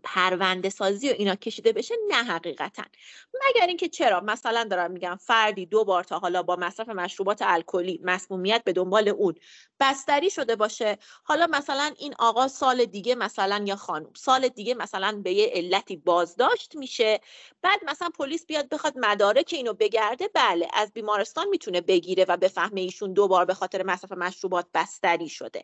پرونده سازی و اینا کشیده بشه نه حقیقتا. مگر اینکه چرا؟ مثلا دارم میگم فردی دو بار تا حالا با مصرف مشروبات الکلی مسمومیت به دنبال اون بستری شده باشه. حالا مثلا این آقا سال دیگه مثلا یا خانم سال دیگه مثلا به یه علتی بازداشت میشه بعد مثلا پلیس بیاد بخواد مدارک اینو بگرده بله از بیمارستان می‌تونه بگیره و بفهمه ایشون دو بار به خاطر مصرف مشروبات بستری شده.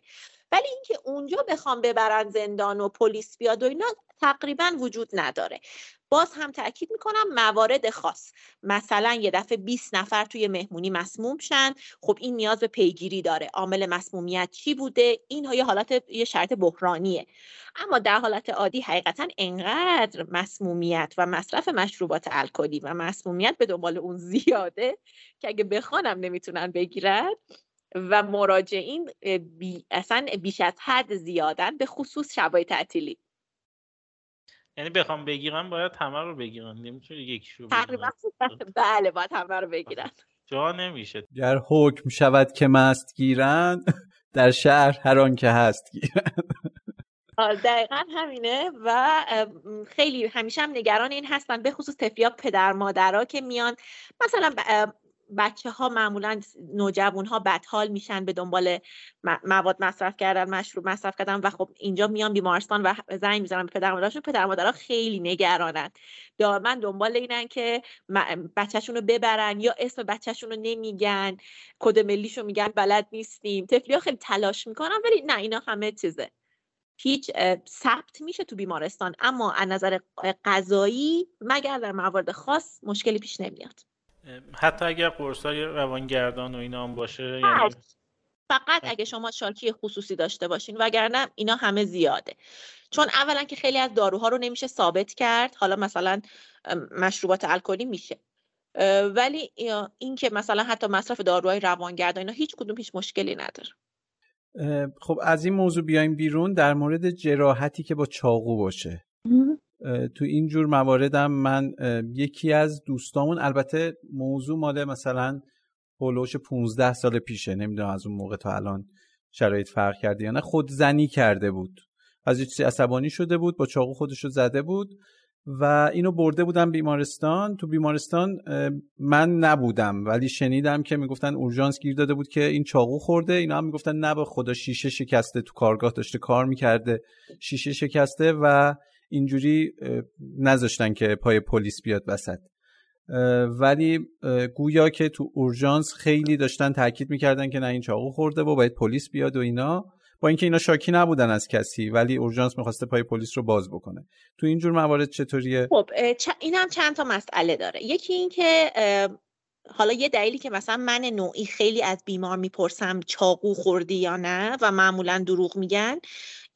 ولی اینکه اونجا بخوام ببرن زندان و پلیس بیاد و اینا تقریبا وجود نداره. باز هم تاکید می‌کنم موارد خاص. مثلا یه دفعه 20 نفر توی مهمونی مسموم شن. خب این نیاز به پیگیری داره. عامل مسمومیت چی بوده؟ این یه حالت یه شرط بحرانیه. اما در حالت عادی حقیقتا انقدر مسمومیت و مصرف مشروبات الکلی و مسمومیت به دنبال اون زیاده که اگه بخوانم نمی‌تونن بگیرن. و مراجعین بی اصلا بیش از حد زیادن به خصوص شبای تعطیلی. یعنی بخوام بگیرم باید همه رو بگیرن نمی‌تونه یکیشو تقریبا بله باید همه رو بگیرن. جا نمیشه. گر حکم شود که مست گیرن در شهر هر آن که هست گیرن دقیقا همینه و خیلی همیشه هم نگران این هستن به خصوص تفیا پدر مادرها که میان مثلا بچه ها معمولا نوجوان ها بدحال میشن به دنبال مواد مصرف کردن مشروب مصرف کردن و خب اینجا میان بیمارستان و زنگ می‌زنن به پدر مادرشون پدر مادرها خیلی نگرانن. دائما دنبال اینن که بچهشون رو ببرن یا اسم بچهشون رو نمیگن. کد ملیشو میگن بلد نیستیم. تفلی خیلی تلاش می‌کنن ولی نه اینا همه چیزه. هیچ ثبت میشه تو بیمارستان. اما از نظر غذایی مگر در موارد خاص مشکلی پیش نمیاد. حتی اگر قرصای روانگردان و اینا هم باشه یعنی فقط اگه شما شاکی خصوصی داشته باشین وگرنه اینا همه زیاده. چون اولا که خیلی از داروها رو نمیشه ثابت کرد حالا مثلا مشروبات الکلی میشه. ولی اینکه مثلا حتی مصرف داروهای روانگردان اینا هیچ کدوم هیچ مشکلی نداره. خب از این موضوع بیایم بیرون در مورد جراحتی که با چاقو باشه. تو این جور مواردم من یکی از دوستامون البته موضوع مال مثلا هولوش 15 سال پیشه نمی‌دونم از اون موقع تا الان شرایط فرق کرده یا نه خود زنی کرده بود. از چیزی عصبانی شده بود با چاقو خودش رو زده بود و اینو برده بودم بیمارستان. تو بیمارستان من نبودم ولی شنیدم که می‌گفتن اورژانس گیر داده بود که این چاقو خورده. اینا هم می‌گفتن نه به خدا شیشه شکسته تو کارگاه داشته کار می‌کرده شیشه شکسته و اینجوری نذاشتن که پای پلیس بیاد وسط. ولی گویا که تو اورژانس خیلی داشتن تاکید می‌کردن که نه این چاقو خورده و باید پلیس بیاد و اینا. با اینکه اینا شاکی نبودن از کسی ولی اورژانس می‌خواسته پای پلیس رو باز بکنه. تو اینجور موارد چطوریه؟ خب این هم چند تا مسئله داره. یکی اینکه حالا یه دلیلی که مثلا من نوعی خیلی از بیمار می‌پرسم چاقو خوردی یا نه و معمولا دروغ میگن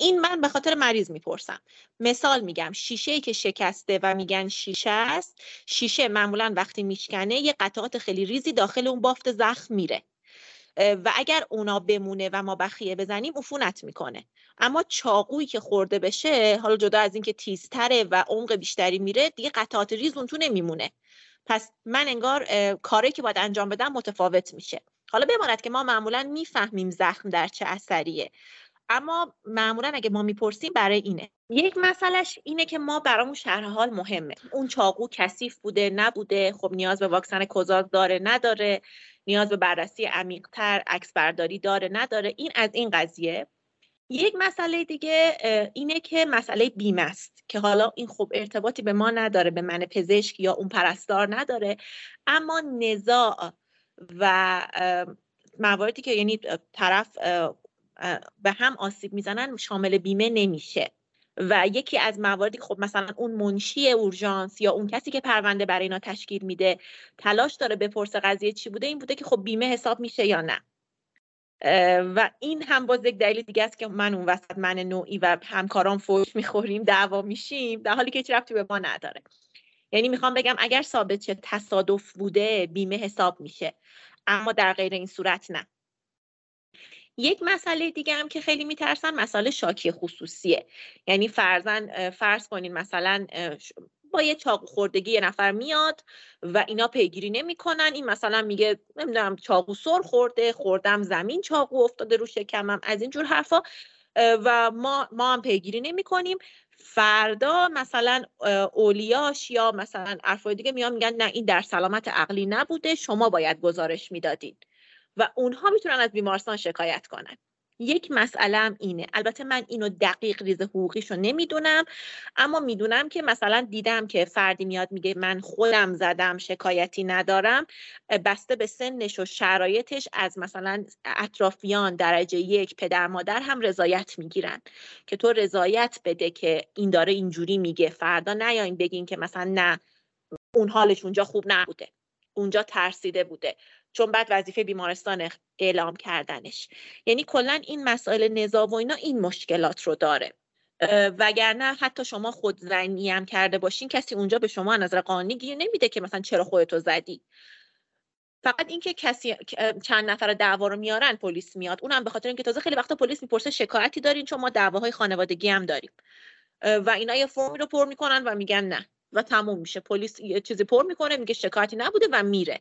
این من به خاطر مریض می‌پرسم. مثال میگم شیشه که شکسته و میگن شیشه است شیشه معمولا وقتی میشکنه یه قطعات خیلی ریزی داخل اون بافت زخم میره. و اگر اونا بمونه و ما بخیه بزنیم عفونت می‌کنه. اما چاقویی که خورده بشه حالا جدا از اینکه تیزتره و عمق بیشتری میره دیگه قطعات ریز اون تو نمیمونه. پس من انگار کاری که باید انجام بدم متفاوت میشه. حالا بماند که ما معمولا می‌فهمیم زخم در چه اثریه. اما معمولا اگه ما می‌پرسیم برای اینه. یک مسئلهش اینه که ما برامون شهر حال مهمه. اون چاقو کثیف بوده نبوده خب نیاز به واکسن کوزاز داره نداره. نیاز به بررسی عمیقتر عکس برداری داره نداره. این از این قضیه. یک مسئله دیگه اینه که مسئله بیمه است که حالا این خب ارتباطی به ما نداره به من پزشک یا اون پرستار نداره. اما نزاع و مواردی که یعنی طرف به هم آسیب می‌زنن شامل بیمه نمیشه. و یکی از مواردی خب مثلا اون منشی اورژانس یا اون کسی که پرونده برای اینا تشکیل میده تلاش داره بپرسه قضیه چی بوده این بوده که خب بیمه حساب میشه یا نه. و این هم باز یک دلیل دیگه است که من اون وسط من نوعی و همکاران فوش می‌خوریم دعوا میشیم در حالی که هیچ به ما نداره. یعنی می‌خوام بگم اگر ثابت چه تصادف بوده بیمه حساب میشه. اما در غیر این صورت نه. یک مسئله دیگه هم که خیلی میترسن مسئله شاکی خصوصیه. یعنی فرزن فرض کنین مثلا با یه چاقو خوردگی یه نفر میاد و اینا پیگیری نمی‌کنن. این مثلا میگه نمی‌دونم چاقو سر خورده خوردم زمین چاقو افتاده رو شکمم از اینجور حرفا. و ما ما هم پیگیری نمی کنیم فردا مثلا اولیاش یا مثلا افراد دیگه میان میگن نه این در سلامت عقلی نبوده شما باید گزارش می‌دادین. و اونها می‌تونن از بیمارستان شکایت کنن. یک مسئله اینه. البته من اینو دقیق ریز حقوقیش رو نمی‌دونم اما می‌دونم که مثلا دیدم که فردی میاد میگه من خودم زدم شکایتی ندارم بسته به سنش و شرایطش از مثلا اطرافیان درجه یک پدر مادر هم رضایت می‌گیرن. که تو رضایت بده که این داره اینجوری میگه. فردا نیاین بگین که مثلا نه اون حالش اونجا خوب نبوده. اونجا ترسیده بوده. چون بعد وظیفه بیمارستان اعلام کردنش. یعنی کلا این مسائل نزا و اینا این مشکلات رو داره. وگرنه حتی شما خود زنی هم کرده باشین کسی اونجا به شما نظر قانونی گیر نمیده که مثلا چرا خودتو زدی. فقط اینکه کسی چند نفر دعوا رو میارن پلیس میاد. اونم به خاطر اینکه تازه خیلی وقتا پلیس می‌پرسه شکایتی دارین چون ما دعواهای خانوادگی هم داریم. و اینا یه فرمی رو پر می‌کنن و میگن نه. و تموم میشه. پلیس یه چیزی پر می‌کنه میگه شکایتی نبوده و میره.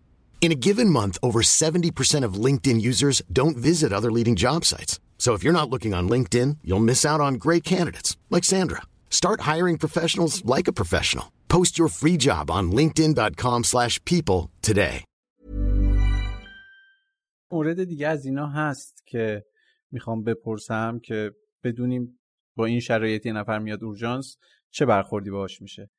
In a given month, over 70% of LinkedIn users don't visit other leading job sites. So if you're not looking on LinkedIn, you'll miss out on great candidates like Sandra. Start hiring professionals like a professional. Post your free job on linkedin.com/people today. مورد دیگه از اینا هست که می‌خوام بپرسم که بدونیم با این شرایط یه نفر میاد اورژانس چه برخوردی باهاش میشه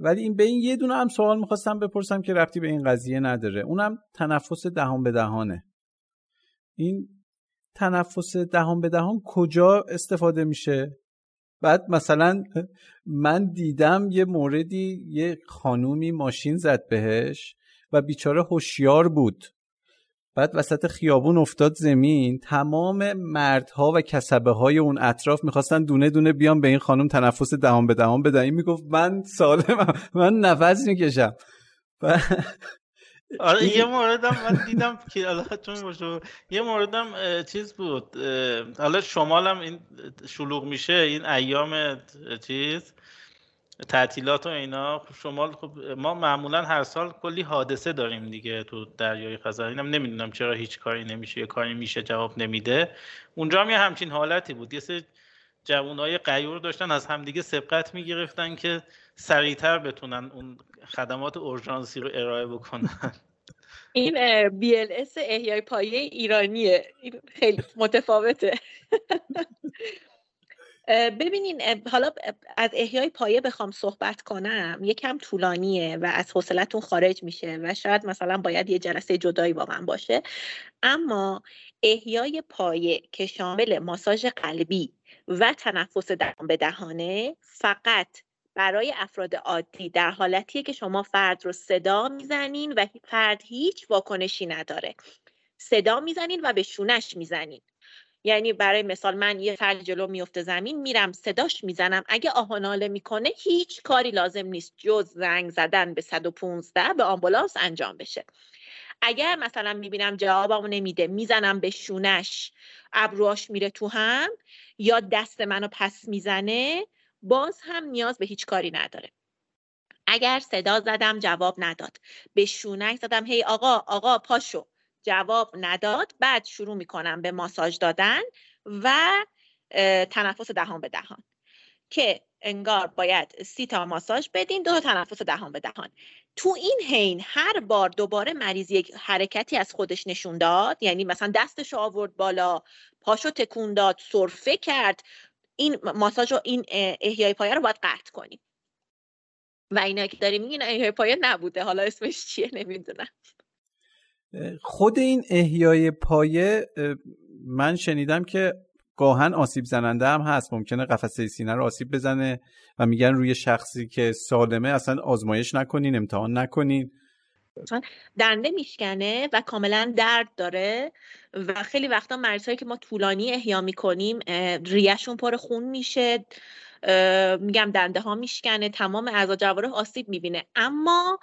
ولی این به این یه دونه هم سوال می‌خواستم بپرسم که رفتی به این قضیه نداره. اونم تنفس دهان به دهانه. این تنفس دهان به دهان کجا استفاده میشه؟ بعد مثلا من دیدم یه موردی یه خانومی ماشین زد بهش و بیچاره هوشیار بود. بعد وسط خیابون افتاد زمین تمام مردها و کسبه های اون اطراف می‌خواستن دونه دونه بیان به این خانم تنفس دهان به دهان بدن. این می‌گفت من سالمم من نفس می‌کشم. آره یه موردم من دیدم که چون باشه یه موردم چیز بود حالا شمالم این شلوغ میشه این ایام چیز؟ تعطیلات و اینا خب شمال خب ما معمولا هر سال کلی حادثه داریم دیگه تو دریای خزر. اینم نمی‌دونم چرا هیچ کاری نمیشه یه کاری میشه جواب نمیده. اونجا هم یه همچین حالتی بود. یه سری جوانای قیور داشتن از همدیگه سبقت می‌گرفتن که سریعتر بتونن اون خدمات اورژانسی رو ارائه بکنن. این بی ال اس احیای پایه ایرانیه. این خیلی متفاوته. ببینین حالا از احیای پایه بخوام صحبت کنم یکم طولانیه و از حوصلتون خارج میشه و شاید مثلا باید یه جلسه جدایی با من باشه. اما احیای پایه که شامل ماساژ قلبی و تنفس دهان به دهانه فقط برای افراد عادی در حالتیه که شما فرد رو صدا می‌زنین و فرد هیچ واکنشی نداره. صدا می‌زنین و به شونش می‌زنین. یعنی برای مثال من یه فرد جلو میفته زمین میرم صداش می‌زنم. اگه آهناله می‌کنه هیچ کاری لازم نیست. جز زنگ زدن به 115 به آمبولانس انجام بشه. اگر مثلا می‌بینم جوابمو نمیده می‌زنم به شونش ابروهاش میره تو هم یا دست منو پس می‌زنه باز هم نیاز به هیچ کاری نداره. اگر صدا زدم جواب نداد. به شونک زدم هی آقا آقا پاشو. جواب نداد. بعد شروع می‌کنم به ماساژ دادن و تنفس دهان به دهان. که انگار باید سی تا ماساژ بدین دو تا تنفس دهان به دهان. تو این حین هر بار دوباره مریض یک حرکتی از خودش نشون داد یعنی مثلا دستش آورد بالا پاشو تکون داد سرفه کرد این ماساژ و این احیای پایه رو باید قطع کنیم و اینا که داریم میگین احیای پایه نبوده حالا اسمش چیه؟ نمی‌دونم. خود این احیای پایه من شنیدم که گاهن آسیب زننده هم هست. ممکنه قفسه سینه رو آسیب بزنه و میگن روی شخصی که سالمه اصلا آزمایش نکنین امتحان نکنین. دنده میشکنه و کاملا درد داره و خیلی وقتا مریض که ما طولانی احیا می‌کنیم ریشون پر خون میشه. میگم دنده ها میشکنه تمام اعضا جواره آسیب می‌بینه. اما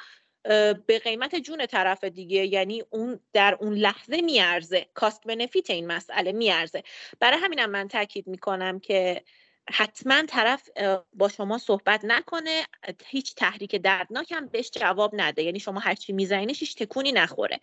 به قیمت جون طرف دیگه یعنی اون در اون لحظه میارزه. کاست بنفیت این مسئله میارزه. برای همینم من تاکید می‌کنم که حتما طرف با شما صحبت نکنه. هیچ تحریک دردناک هم بهش جواب نده. یعنی شما هرچی میزنینش هیچ تکونی نخوره.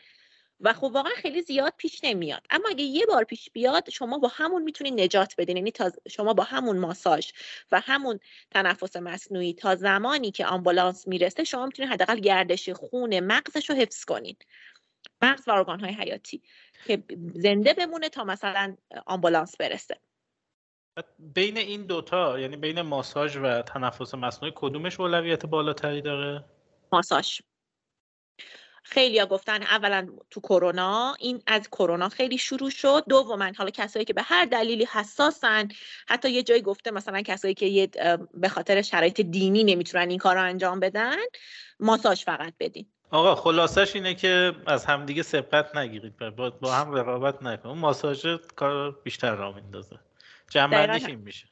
و خب واقعا خیلی زیاد پیش نمیاد. اما اگه یه بار پیش بیاد شما با همون می‌تونید نجات بدین. یعنی تا شما با همون ماساژ و همون تنفس مصنوعی تا زمانی که آمبولانس می‌رسه شما می‌تونید حداقل گردش خون مغزش رو حفظ کنین. مغز و ارگان های حیاتی که زنده بمونه تا مثلا آمبولانس برسه. بین این دوتا یعنی بین ماساژ و تنفس مصنوعی کدومش اولویت بالاتری داره؟ ماساژ. خیلی ها گفتن اولا تو کرونا این از کرونا خیلی شروع شد. دوما حالا کسایی که به هر دلیلی حساسن حتی یه جایی گفته مثلا کسایی که یه به خاطر شرایط دینی نمی‌تونن این کار رو انجام بدن ماساژ فقط بدین. آقا خلاصش اینه که از همدیگه سبقت نگیرید. با هم رقابت نکنید. ماساژ کار بیشتر را میندازه. جنبندیش این میشه.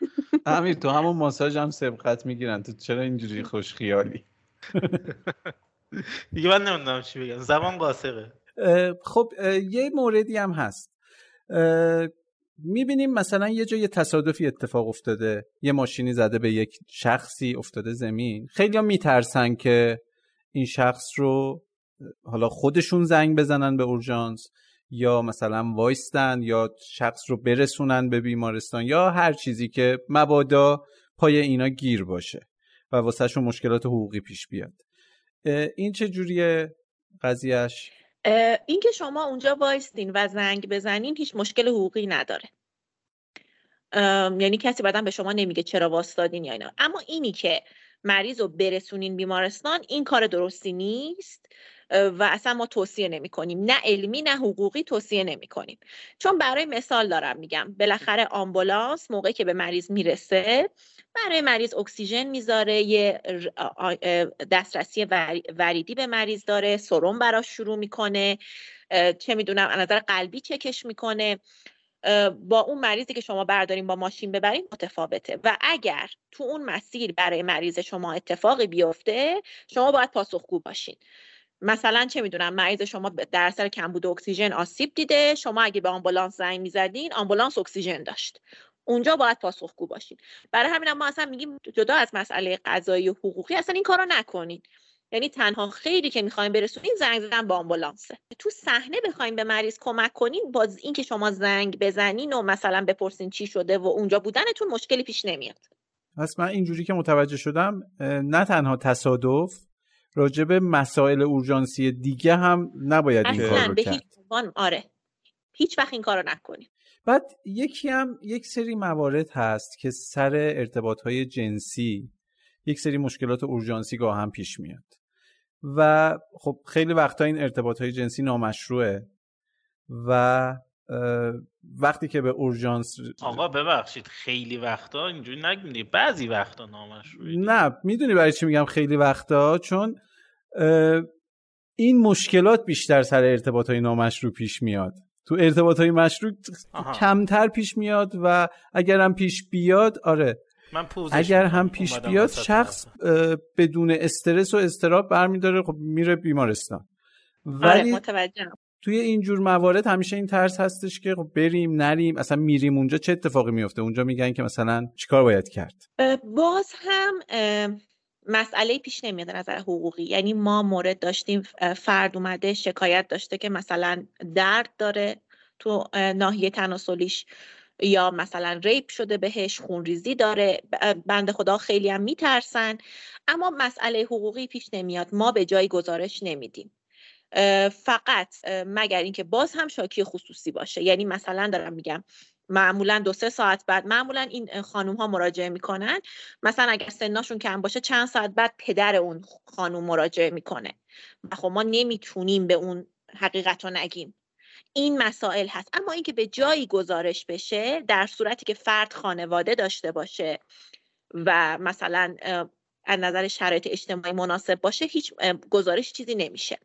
امیر تو همون ماساژ هم سبقت می‌گیرن. تو چرا اینجوری خوش خیالی دیگه من نمی‌دونم چی بگم. زبان قاصره. خب یه موردی هم هست. می‌بینیم مثلا یه جای تصادفی اتفاق افتاده. یه ماشینی زده به یک شخصی افتاده زمین. خیلی هم میترسن که این شخص رو حالا خودشون زنگ بزنن به اورژانس یا مثلا وایستن یا شخص رو برسونن به بیمارستان یا هر چیزی که مبادا پای اینا گیر باشه و واسهشون مشکلات حقوقی پیش بیاد. این چه جوریه قضیهش این که شما اونجا وایستین و زنگ بزنین هیچ مشکل حقوقی نداره. یعنی کسی بعدا به شما نمیگه چرا واستادین یا اینا. اما اینی که مریض رو برسونین بیمارستان این کار درستی نیست. و اصلا ما توصیه نمی کنیم نه علمی نه حقوقی توصیه نمی کنیم چون برای مثال دارم میگم بالاخره آمبولانس موقعی که به مریض می‌رسه برای مریض اکسیژن می‌ذاره یه دسترسی وریدی به مریض داره سرم براش شروع می‌کنه چه می‌دونم از نظر قلبی چکش می‌کنه. با اون مریضی که شما برداریم با ماشین ببرین متفاوته. و اگر تو اون مسیر برای مریض شما اتفاقی بیفته شما باید پاسخگو باشین. مثلا چه می‌دونم مریض شما در اثر کمبود اکسیژن آسیب دیده شما اگه به آمبولانس زنگ می‌زدین آمبولانس اکسیژن داشت. اونجا باید پاسخگو باشین. برای همین ما اصلا میگیم جدا از مسئله قضایی و حقوقی اصلا این کارو نکنین. یعنی تنها خیلی که می‌خوایم برسونین زنگ زدن با آمبولانسه. تو صحنه بخوایم به مریض کمک کنین باز اینکه شما زنگ بزنین و مثلا بپرسین چی شده و اونجا بودنتون مشکلی پیش نمیاد. پس من اینجوری که متوجه شدم نه تنها تصادف راجب مسائل اورژانسی دیگه هم نباید این کار رو کرد. آره. هیچ وقت این کار رو نکنیم. بعد یکی هم یک سری موارد هست که سر ارتباط های جنسی یک سری مشکلات اورژانسی گاه هم پیش میاد. و خب خیلی وقتا این ارتباط های جنسی نامشروعه و وقتی که به اورژانس آقا ببخشید خیلی وقتا اینجوری نگید بعضی وقتا نامشروعه نه می‌دونی برای چی میگم خیلی وقتا؟ چون این مشکلات بیشتر سر ارتباط های نامشروع پیش میاد. تو ارتباط های مشروع کمتر پیش میاد و اگر هم پیش بیاد آره. من اگر هم پیش بیاد شخص بدون استرس و استراب برمیداره خب میره بیمارستان. ولی آره توی اینجور موارد همیشه این ترس هستش که خب بریم نریم اصلا میریم اونجا چه اتفاقی میفته؟ اونجا میگن که مثلا چیکار باید کرد؟ باز هم مسئله پیش نمیاد نظر حقوقی. یعنی ما مورد داشتیم فرد اومده شکایت داشته که مثلا درد داره تو ناحیه تناسلیش یا مثلا ریپ شده بهش خونریزی داره بند خدا خیلی هم میترسن. اما مسئله حقوقی پیش نمیاد. ما به جای گزارش نمیدیم. فقط مگر اینکه باز هم شاکی خصوصی باشه. یعنی مثلا دارم میگم معمولا دو سه ساعت بعد معمولا این خانوم ها مراجعه می‌کنن. مثلا اگر سناشون کم باشه چند ساعت بعد پدر اون خانوم مراجعه می‌کنه. و خب ما نمی‌تونیم به اون حقیقت رو نگیم. این مسائل هست. اما اینکه به جایی گزارش بشه در صورتی که فرد خانواده داشته باشه و مثلا از نظر شرایط اجتماعی مناسب باشه هیچ گزارش چیزی نمیشه.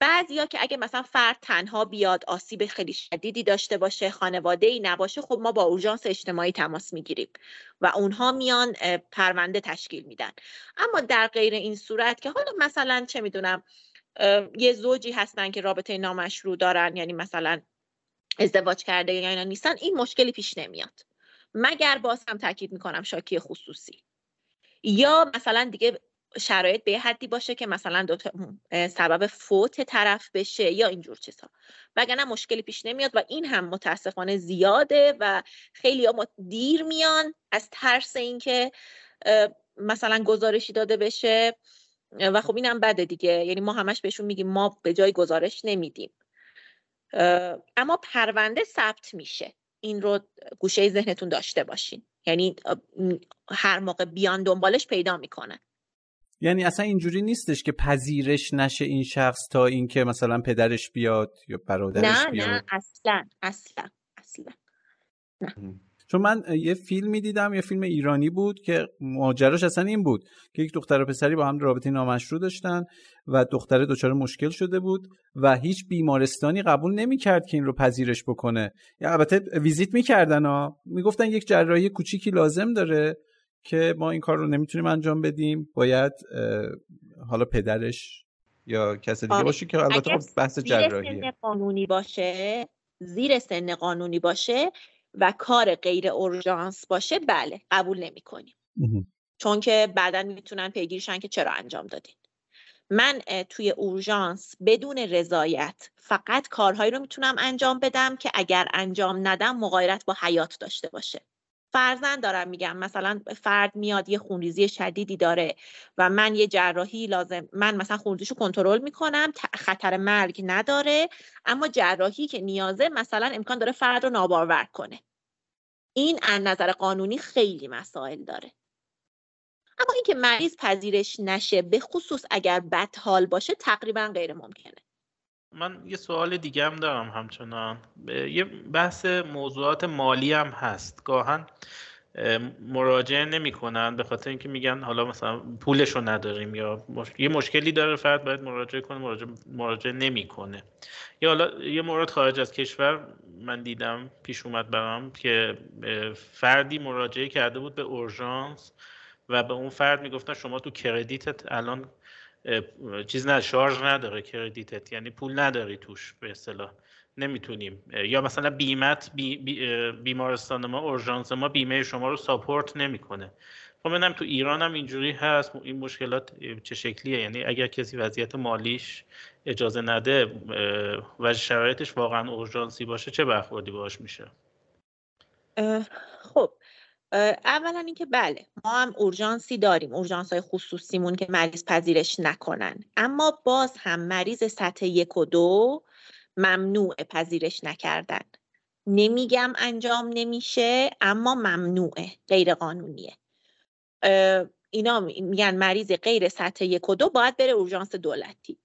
بعضیا که اگه مثلا فرد تنها بیاد آسیب خیلی شدیدی داشته باشه خانواده ای نباشه خب ما با اورژانس اجتماعی تماس می‌گیریم و اونها میان پرونده تشکیل میدن. اما در غیر این صورت که حالا مثلا چه می‌دونم یه زوجی هستن که رابطه نامشروع دارن یعنی مثلا ازدواج کرده یا اینا نیستن این مشکلی پیش نمیاد. مگر باز هم تاکید می‌کنم شاکی خصوصی. یا مثلا دیگه شرایط به حدی باشه که مثلا دو سبب فوت طرف بشه یا اینجور چیزها وگرنه مشکلی پیش نمیاد و این هم متاسفانه زیاده و خیلی ها دیر میان از ترس اینکه مثلا گزارشی داده بشه و خب اینم بده دیگه. یعنی ما همش بهشون میگیم ما به جای گزارش نمیدیم. اما پرونده ثبت میشه. این رو گوشه ذهنتون داشته باشین. یعنی هر موقع بیان دنبالش پیدا می‌کنن. یعنی اصلا اینجوری نیستش که پذیرش نشه این شخص تا اینکه مثلا پدرش بیاد یا برادرش نه بیاد. نه اصلا اصلا اصلا. نه. چون من یه فیلمی دیدم یه فیلم ایرانی بود که ماجراش اصلا این بود که یک دختر و پسری با هم رابطه نامشروع داشتن و دختره دچار مشکل شده بود و هیچ بیمارستانی قبول نمی‌کرد که این رو پذیرش بکنه. یا البته ویزیت می‌کردن ها. می‌گفتن یک جراحی کوچیکی لازم داره. که ما این کار رو نمی‌تونیم انجام بدیم. باید حالا پدرش یا کس دیگه آره. باشه که البته خب بحث جراحیه سن قانونی باشه زیر سن قانونی باشه و کار غیر اورژانس باشه بله قبول نمی کنیم چون که بعدا می‌تونن پیگیرشن که چرا انجام دادین. من توی اورژانس بدون رضایت فقط کارهایی رو می‌تونم انجام بدم که اگر انجام ندم مغایرت با حیات داشته باشه. فرزن دارم میگم. مثلا فرد میاد یه خونریزی شدیدی داره و من یه جراحی لازم من مثلا خونریزیشو کنترل می‌کنم خطر مرگ نداره اما جراحی که نیازه مثلا امکان داره فرد رو ناباور کنه. این از نظر قانونی خیلی مسائل داره. اما اینکه مریض پذیرش نشه به خصوص اگر بد حال باشه تقریبا غیر ممکنه. من یه سوال دیگه هم دارم همچنان. یه بحث موضوعات مالی هم هست. گاهن مراجعه نمی‌کنن به خاطر اینکه میگن حالا مثلا پولش رو نداریم یا یه مشکلی داره فرد باید مراجعه کنه مراجعه, مراجعه نمی‌کنه. یا حالا یه مورد خارج از کشور من دیدم پیش اومد برام که فردی مراجعه کرده بود به اورژانس و به اون فرد می‌گفتن شما تو کردیتت الان چیز نه شارژ نداره کردیتت یعنی پول نداری توش به اصطلاح نمی‌تونیم. یا مثلا بیمت بی بیمارستان ما اورژانس ما بیمه شما رو ساپورت نمی‌کنه. خب منم تو ایران هم اینجوری هست این مشکلات چه شکلیه؟ یعنی اگر کسی وضعیت مالیش اجازه نده و شرایطش واقعا اورژانسی باشه چه برخوردی باش میشه؟ اولا اینکه بله ما هم اورژانسی داریم اورژانس های خصوصیمون که مریض پذیرش نکنن. اما باز هم مریض سطح یک و دو ممنوع پذیرش نکردن. نمیگم انجام نمیشه اما ممنوعه غیر قانونیه اینا میگن مریض غیر سطح یک و دو باید بره اورژانس دولتی.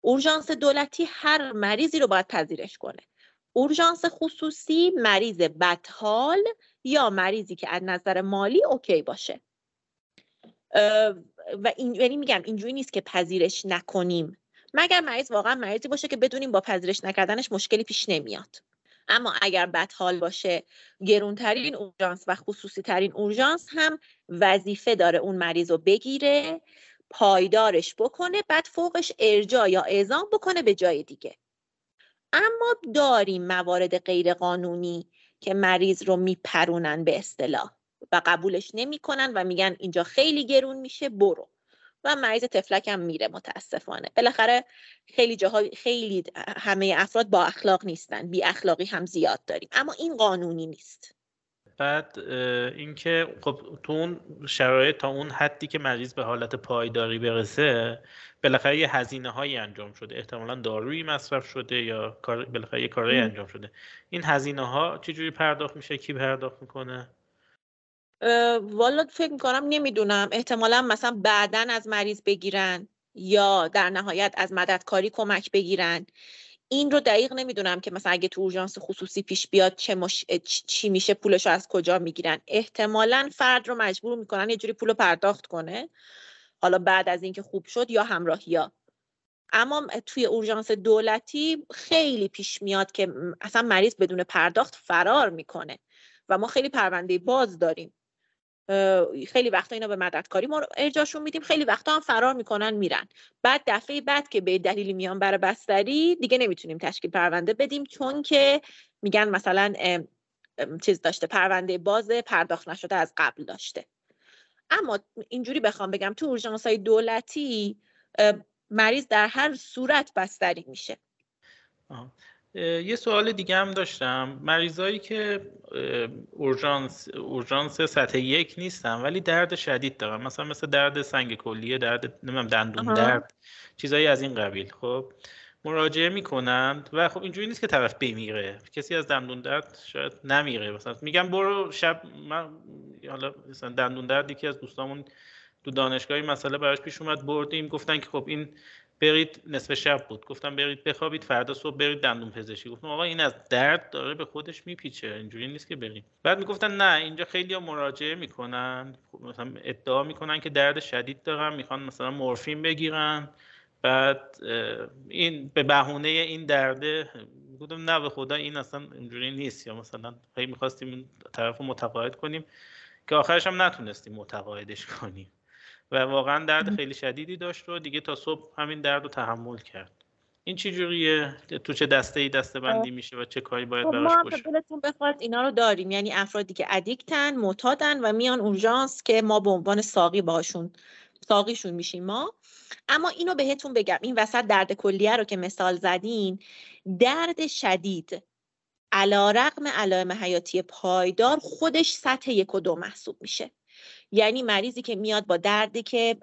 اورژانس دولتی هر مریضی رو باید پذیرش کنه. اورژانس خصوصی مریض بدحال یا مریضی که از نظر مالی اوکی باشه. و این یعنی میگم اینجوری نیست که پذیرش نکنیم. مگر مریض واقعا مریضی باشه که بدونیم با پذیرش نکردنش مشکلی پیش نمیاد. اما اگر بدحال باشه گرونترین اورژانس و خصوصی ترین اورژانس هم وظیفه داره اون مریض رو بگیره پایدارش بکنه بعد فوقش ارجاع یا اعزام بکنه به جای دیگه. اما داریم موارد غیرقانونی که مریض رو میپرونن به اصطلاح و قبولش نمی‌کنن و میگن اینجا خیلی گرون میشه برو. و مریض تفلک هم میره متاسفانه. بالاخره خیلی جاها خیلی همه افراد با اخلاق نیستن. بی اخلاقی هم زیاد داریم. اما این قانونی نیست. بعد اینکه خب تو اون شرایط تا اون حدی که مریض به حالت پایداری برسه بالاخره یه هزینه هایی انجام شده. احتمالا دارویی مصرف شده یا کار بالاخره یه کاری انجام شده. این هزینه ها چجوری پرداخت میشه؟ کی پرداخت می‌کنه؟ والا فکر می‌کنم نمی‌دونم. احتمالا مثلا بعدا از مریض بگیرن یا در نهایت از مددکاری کمک بگیرن. این رو دقیق نمی‌دونم که مثلا اگه تو اورژانس خصوصی پیش بیاد چه مش... چی میشه پولش از کجا می‌گیرن. احتمالا فرد رو مجبور می‌کنن یه جوری پول پرداخت کنه. حالا بعد از اینکه خوب شد یا همراهیا. اما توی اورژانس دولتی خیلی پیش میاد که اصلا مریض بدون پرداخت فرار می‌کنه و ما خیلی پرونده باز داریم. خیلی وقتا اینا به مددکاری ما ارجاشون میدیم. خیلی وقتا هم فرار می‌کنن میرن. بعد دفعه بعد که به دلیلی میان برای بستری دیگه نمی‌تونیم تشکیل پرونده بدیم چون که میگن مثلا چیز داشته پرونده باز پرداخت نشده از قبل داشته. اما اینجوری بخوام بگم تو اورژانس های دولتی مریض در هر صورت بستری میشه. یه سوال دیگه هم داشتم. مریضایی که اورژانس اورژانس سطح یک نیستن ولی درد شدید دارن. مثلا مثل درد سنگ کلیه درد نمی‌دونم دندون درد چیزایی از این قبیل. خب مراجعه می‌کنند و خب اینجوری نیست که طرف بمیره. کسی از دندون درد شاید نمیره. مثلا میگم برو شب من حالا مثلا دندون درد یکی از دوستامون تو دانشگاهی مسئله براش پیش اومد بردیم. گفتن که خب این برید نصف شب بود. گفتم برید بخوابید فردا صبح برید دندون پزشکی. گفتم آقا این از درد داره به خودش میپیچه. اینجوری نیست که برید بعد می‌گفتن نه اینجا خیلی مراجعه می‌کنن. مثلا ادعا می‌کنن که درد شدید دارن می‌خوان مثلا مورفین بگیرن. بعد این به بهونه این درده گفتم نه به خدا این اصلا اینجوری نیست. یا مثلا خیلی می‌خواستیم طرف متقاعد کنیم که آخرش هم نتونستیم متقاعدش کنیم. و واقعا درد خیلی شدیدی داشت و دیگه تا صبح همین درد رو تحمل کرد. این چه جوریه؟ تو چه دسته ای دسته بندی میشه و چه کاری باید خب براش ما باشه؟ دلتون بخواد اینا رو داریم. یعنی افرادی که ادیکتن معتادن و میان اورژانس که ما به عنوان ساقی باشون ساقیشون میشیم ما. اما اینو بهتون بگم این وسط درد کلیه رو که مثال زدین درد شدید علا رقم علائم حیاتی پایدار خودش سطح یک و دو محسوب میشه. یعنی مریضی که میاد با دردی که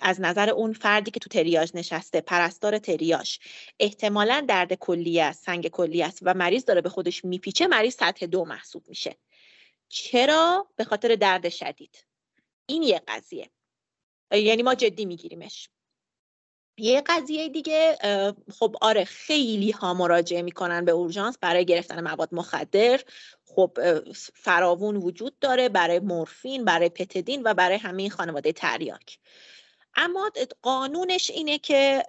از نظر اون فردی که تو تریاج نشسته پرستار تریاج احتمالا درد کلی است سنگ کلی است و مریض داره به خودش میپیچه مریض سطح دو محسوب میشه. چرا؟ به خاطر درد شدید. این یه قضیه. یعنی ما جدی میگیریمش. یه قضیه دیگه خب آره خیلی ها مراجعه می‌کنن به اورژانس برای گرفتن مواد مخدر. خب فراوون وجود داره برای مورفین برای پتدین و برای همه خانواده تریاک. اما قانونش اینه که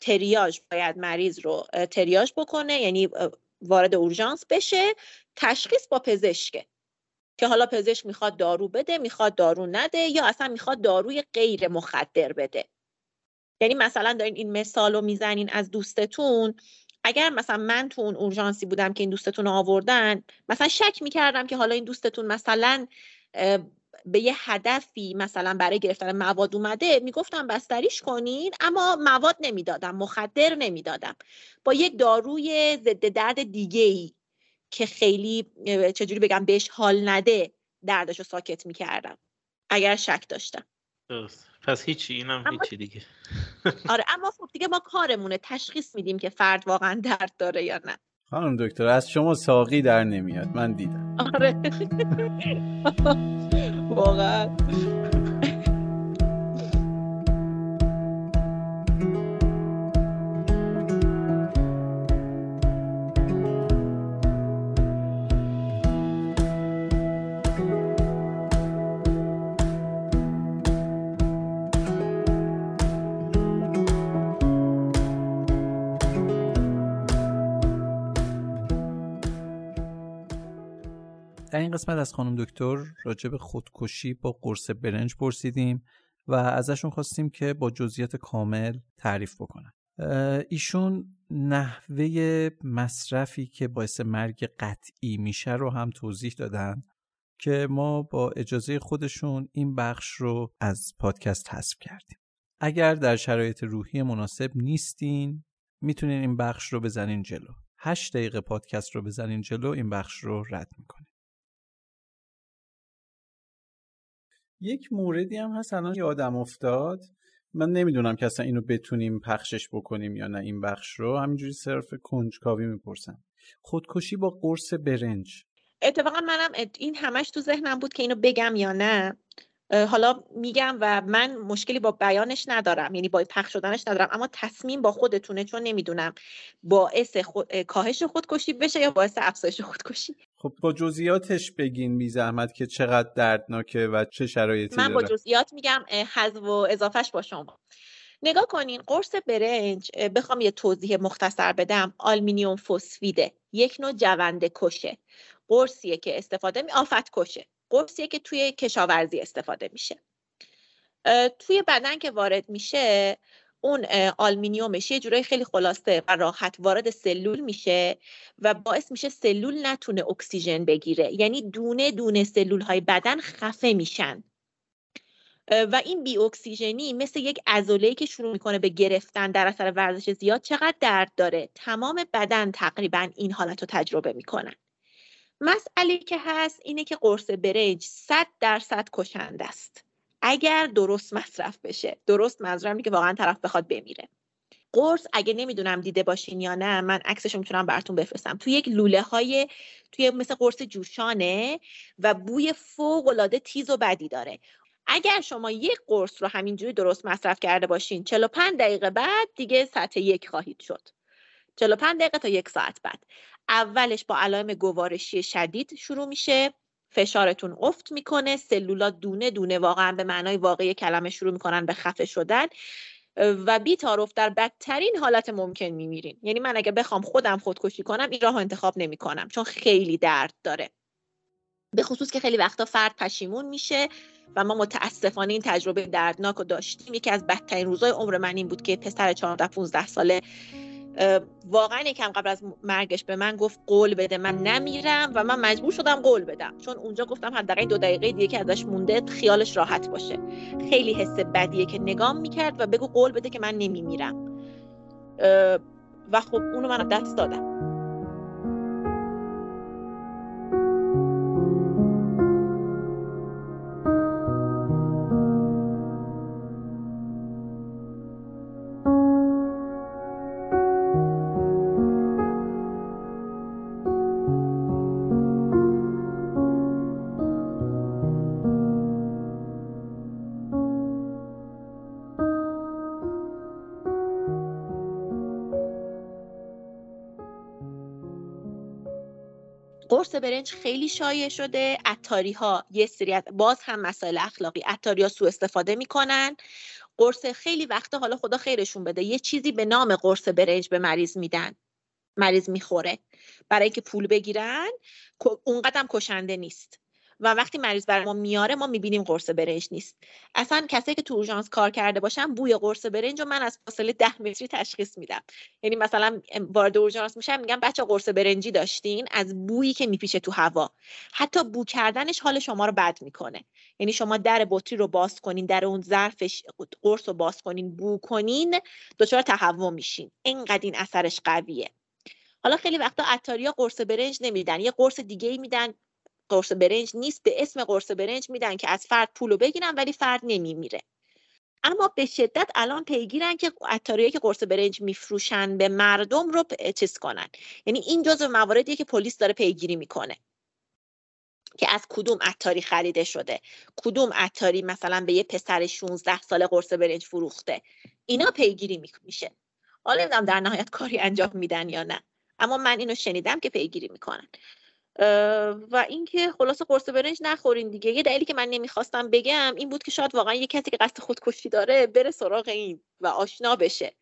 تریاج باید مریض رو تریاج بکنه یعنی وارد اورژانس بشه تشخیص با پزشکه. که حالا پزشک می‌خواد دارو بده می‌خواد دارو نده یا اصلا می‌خواد داروی غیر مخدر بده. یعنی مثلا دارین این مثال رو می‌زنین از دوستتون اگر مثلا من تو اون اورژانسی بودم که این دوستتون آوردن مثلا شک می‌کردم که حالا این دوستتون مثلا به یه هدفی مثلا برای گرفتن مواد اومده می‌گفتم بستریش کنین اما مواد نمی‌دادم مخدر نمی‌دادم. با یک داروی ضد درد دیگه ای که خیلی چجوری بگم بهش حال نده دردش رو ساکت می‌کردم. اگر شک داشتم. درست. پس هیچی اینم هیچی دیگه. آره اما خب دیگه ما کارمونه. تشخیص میدیم که فرد واقعا درد داره یا نه. خانم دکتر از شما ساقی در نمیاد. من دیدم. آره. واقعا. قسمت از خانم دکتر راجع به خودکشی با قرص برنج پرسیدیم و ازشون خواستیم که با جزئیات کامل تعریف بکنن. ایشون نحوه مصرفی که باعث مرگ قطعی میشه رو هم توضیح دادن که ما با اجازه خودشون این بخش رو از پادکست حذف کردیم. اگر در شرایط روحی مناسب نیستین می‌تونین این بخش رو بزنین جلو. 8 دقیقه پادکست رو بزنین جلو این بخش رو رد می‌کنین. یک موردی هم هست الان یادم افتاد. من نمی‌دونم که اصلا اینو بتونیم پخشش بکنیم یا نه این بخش رو. همینجوری صرف کنجکاوی می‌پرسم. خودکشی با قرص برنج. اتفاقا منم این همش تو ذهنم بود که اینو بگم یا نه. حالا میگم و من مشکلی با بیانش ندارم یعنی با پخش شدنش ندارم اما تصمیم با خودتونه چون نمی‌دونم باعث خود... کاهش خودکشی بشه یا باعث افزایش خودکشی. خب با جزئیاتش بگین بی زحمت که چقدر دردناکه و چه شرایطی من با جزئیات میگم حذف و اضافهش با شما. نگاه کنین قرص برنج بخوام یه توضیح مختصر بدم. آلمینیوم فسفیده یک نوع جونده کشه. قرصیه که استفاده می آفت کشه. قرصیه که توی کشاورزی استفاده میشه. توی بدن که وارد میشه اون آلومینیومش یه جورایی خیلی خلاصه و راحت وارد سلول میشه و باعث میشه سلول نتونه اکسیژن بگیره. یعنی دونه دونه سلول های بدن خفه میشن. و این بی اکسیژنی مثل یک عضله که شروع می‌کنه به گرفتن در اثر ورزش زیاد چقدر درد داره؟ تمام بدن تقریبا این حالت رو تجربه می‌کنن مسئله که هست اینه که قرص برنج 100 درصد کشنده است. اگر درست مصرف بشه. درست منظورم که واقعا طرف بخواد بمیره. قرص اگه نمی‌دونم دیده باشین یا نه من عکسش می‌تونم براتون بفرستم. توی یک لوله های توی مثل قرص جوشانه و بوی فوق العاده تیز و بدی داره. اگر شما یک قرص رو همینجوری درست مصرف کرده باشین 45 دقیقه بعد دیگه سطح یک خواهید شد. 45 دقیقه تا یک ساعت بعد. اولش با علائم گوارشی شدید شروع میشه. فشارتون افت می‌کنه. سلولا دونه دونه واقعا به معنای واقعی کلمه شروع می‌کنن به خفه شدن. و بی تعارف در بدترین حالت ممکن میمیرین. یعنی من اگه بخوام خودم خودکشی کنم این راه انتخاب نمی‌کنم چون خیلی درد داره. به خصوص که خیلی وقتا فرد پشیمون میشه و ما متاسفانه این تجربه دردناک رو داشتیم. یکی از بدترین روزای عمر من این بود که پسر 14 15 ساله واقعا یکم قبل از مرگش به من گفت قول بده. من نمیرم و من مجبور شدم قول بدم. چون اونجا گفتم حداقل دو دقیقه دیگه که ازش مونده خیالش راحت باشه. خیلی حس بدیه که نگام می‌کرد و بگو قول بده که من نمیمیرم. و خب اونو من دست دادم. قرص برنج خیلی شایع شده. اتاری ها یه سری باز هم مسائل اخلاقی. اتاری ها سوء استفاده می‌کنن. قرص خیلی وقتا حالا خدا خیرشون بده. یه چیزی به نام قرص برنج به مریض میدن. مریض می‌خوره. برای اینکه پول بگیرن اونقدر کشنده نیست. و وقتی مریض بر ما میاره ما می‌بینیم قرص برنج نیست. اصلا کسایی که تو اورژانس کار کرده باشن بوی قرص برنج رو من از فاصله ده متری تشخیص میدم. یعنی مثلا وارد اورژانس میشم میگم بچه قرص برنجی داشتین از بویی که میپیچه تو هوا. حتی بو کردنش حال شما رو بد می‌کنه. یعنی شما در بطری رو باز کنین در اون ظرفش قرص رو باز کنین بو کنین دچار تهوع میشین. اینقدر این اثرش قویه. حالا خیلی وقتا عطاریا قرص برنج نمیدن یه قرص دیگه ای میدن قرص برنج نیست به اسم قرص برنج میدن که از فرد پولو بگیرن ولی فرد نمیمیره. اما به شدت الان پیگیرن که عطاریایی که قرص برنج میفروشن به مردم رو چیز کنن. یعنی این جزو مواردیه که پلیس داره پیگیری می‌کنه. که از کدوم عطاری خریده شده؟ کدوم عطاری مثلا به یه پسر 16 ساله قرص برنج فروخته؟ اینا پیگیری میشه. حالا نمی‌دونم در نهایت کاری انجام میدن یا نه. اما من اینو شنیدم که پیگیری می‌کنن. و اینکه خلاص قرص برنج نخورین دیگه. یه دلیلی که من نمی‌خواستم بگم این بود که شاید واقعا یه کسی که قصد خودکشی داره بره سراغ این و آشنا بشه.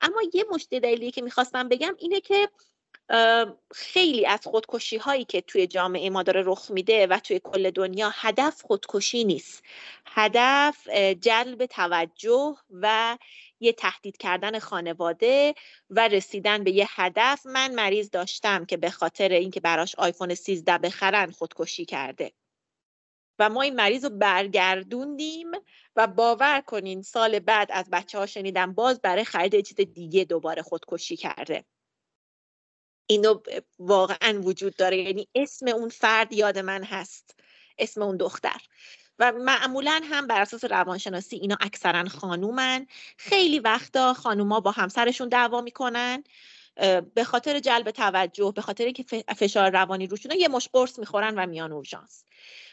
اما یه مشت دلیلی که می‌خواستم بگم اینه که خیلی از خودکشی هایی که توی جامعه ما داره رخ میده و توی کل دنیا هدف خودکشی نیست. هدف جلب توجه و یه تهدید کردن خانواده و رسیدن به یه هدف. من مریض داشتم که به خاطر اینکه براش آیفون 13 بخرن خودکشی کرده. و ما این مریض رو برگردوندیم و باور کنین سال بعد از بچه ها شنیدم باز برای خرید چیز دیگه دوباره خودکشی کرده. اینو واقعا وجود داره. یعنی اسم اون فرد یاد من هست. اسم اون دختر. و معمولا هم بر اساس روانشناسی اینا اکثرا خانومن. خیلی وقتا خانوما با همسرشون دعوا می‌کنن به خاطر جلب توجه به خاطر که فشار روانی روشون یه مش قرص می‌خورن و میان اورژانس.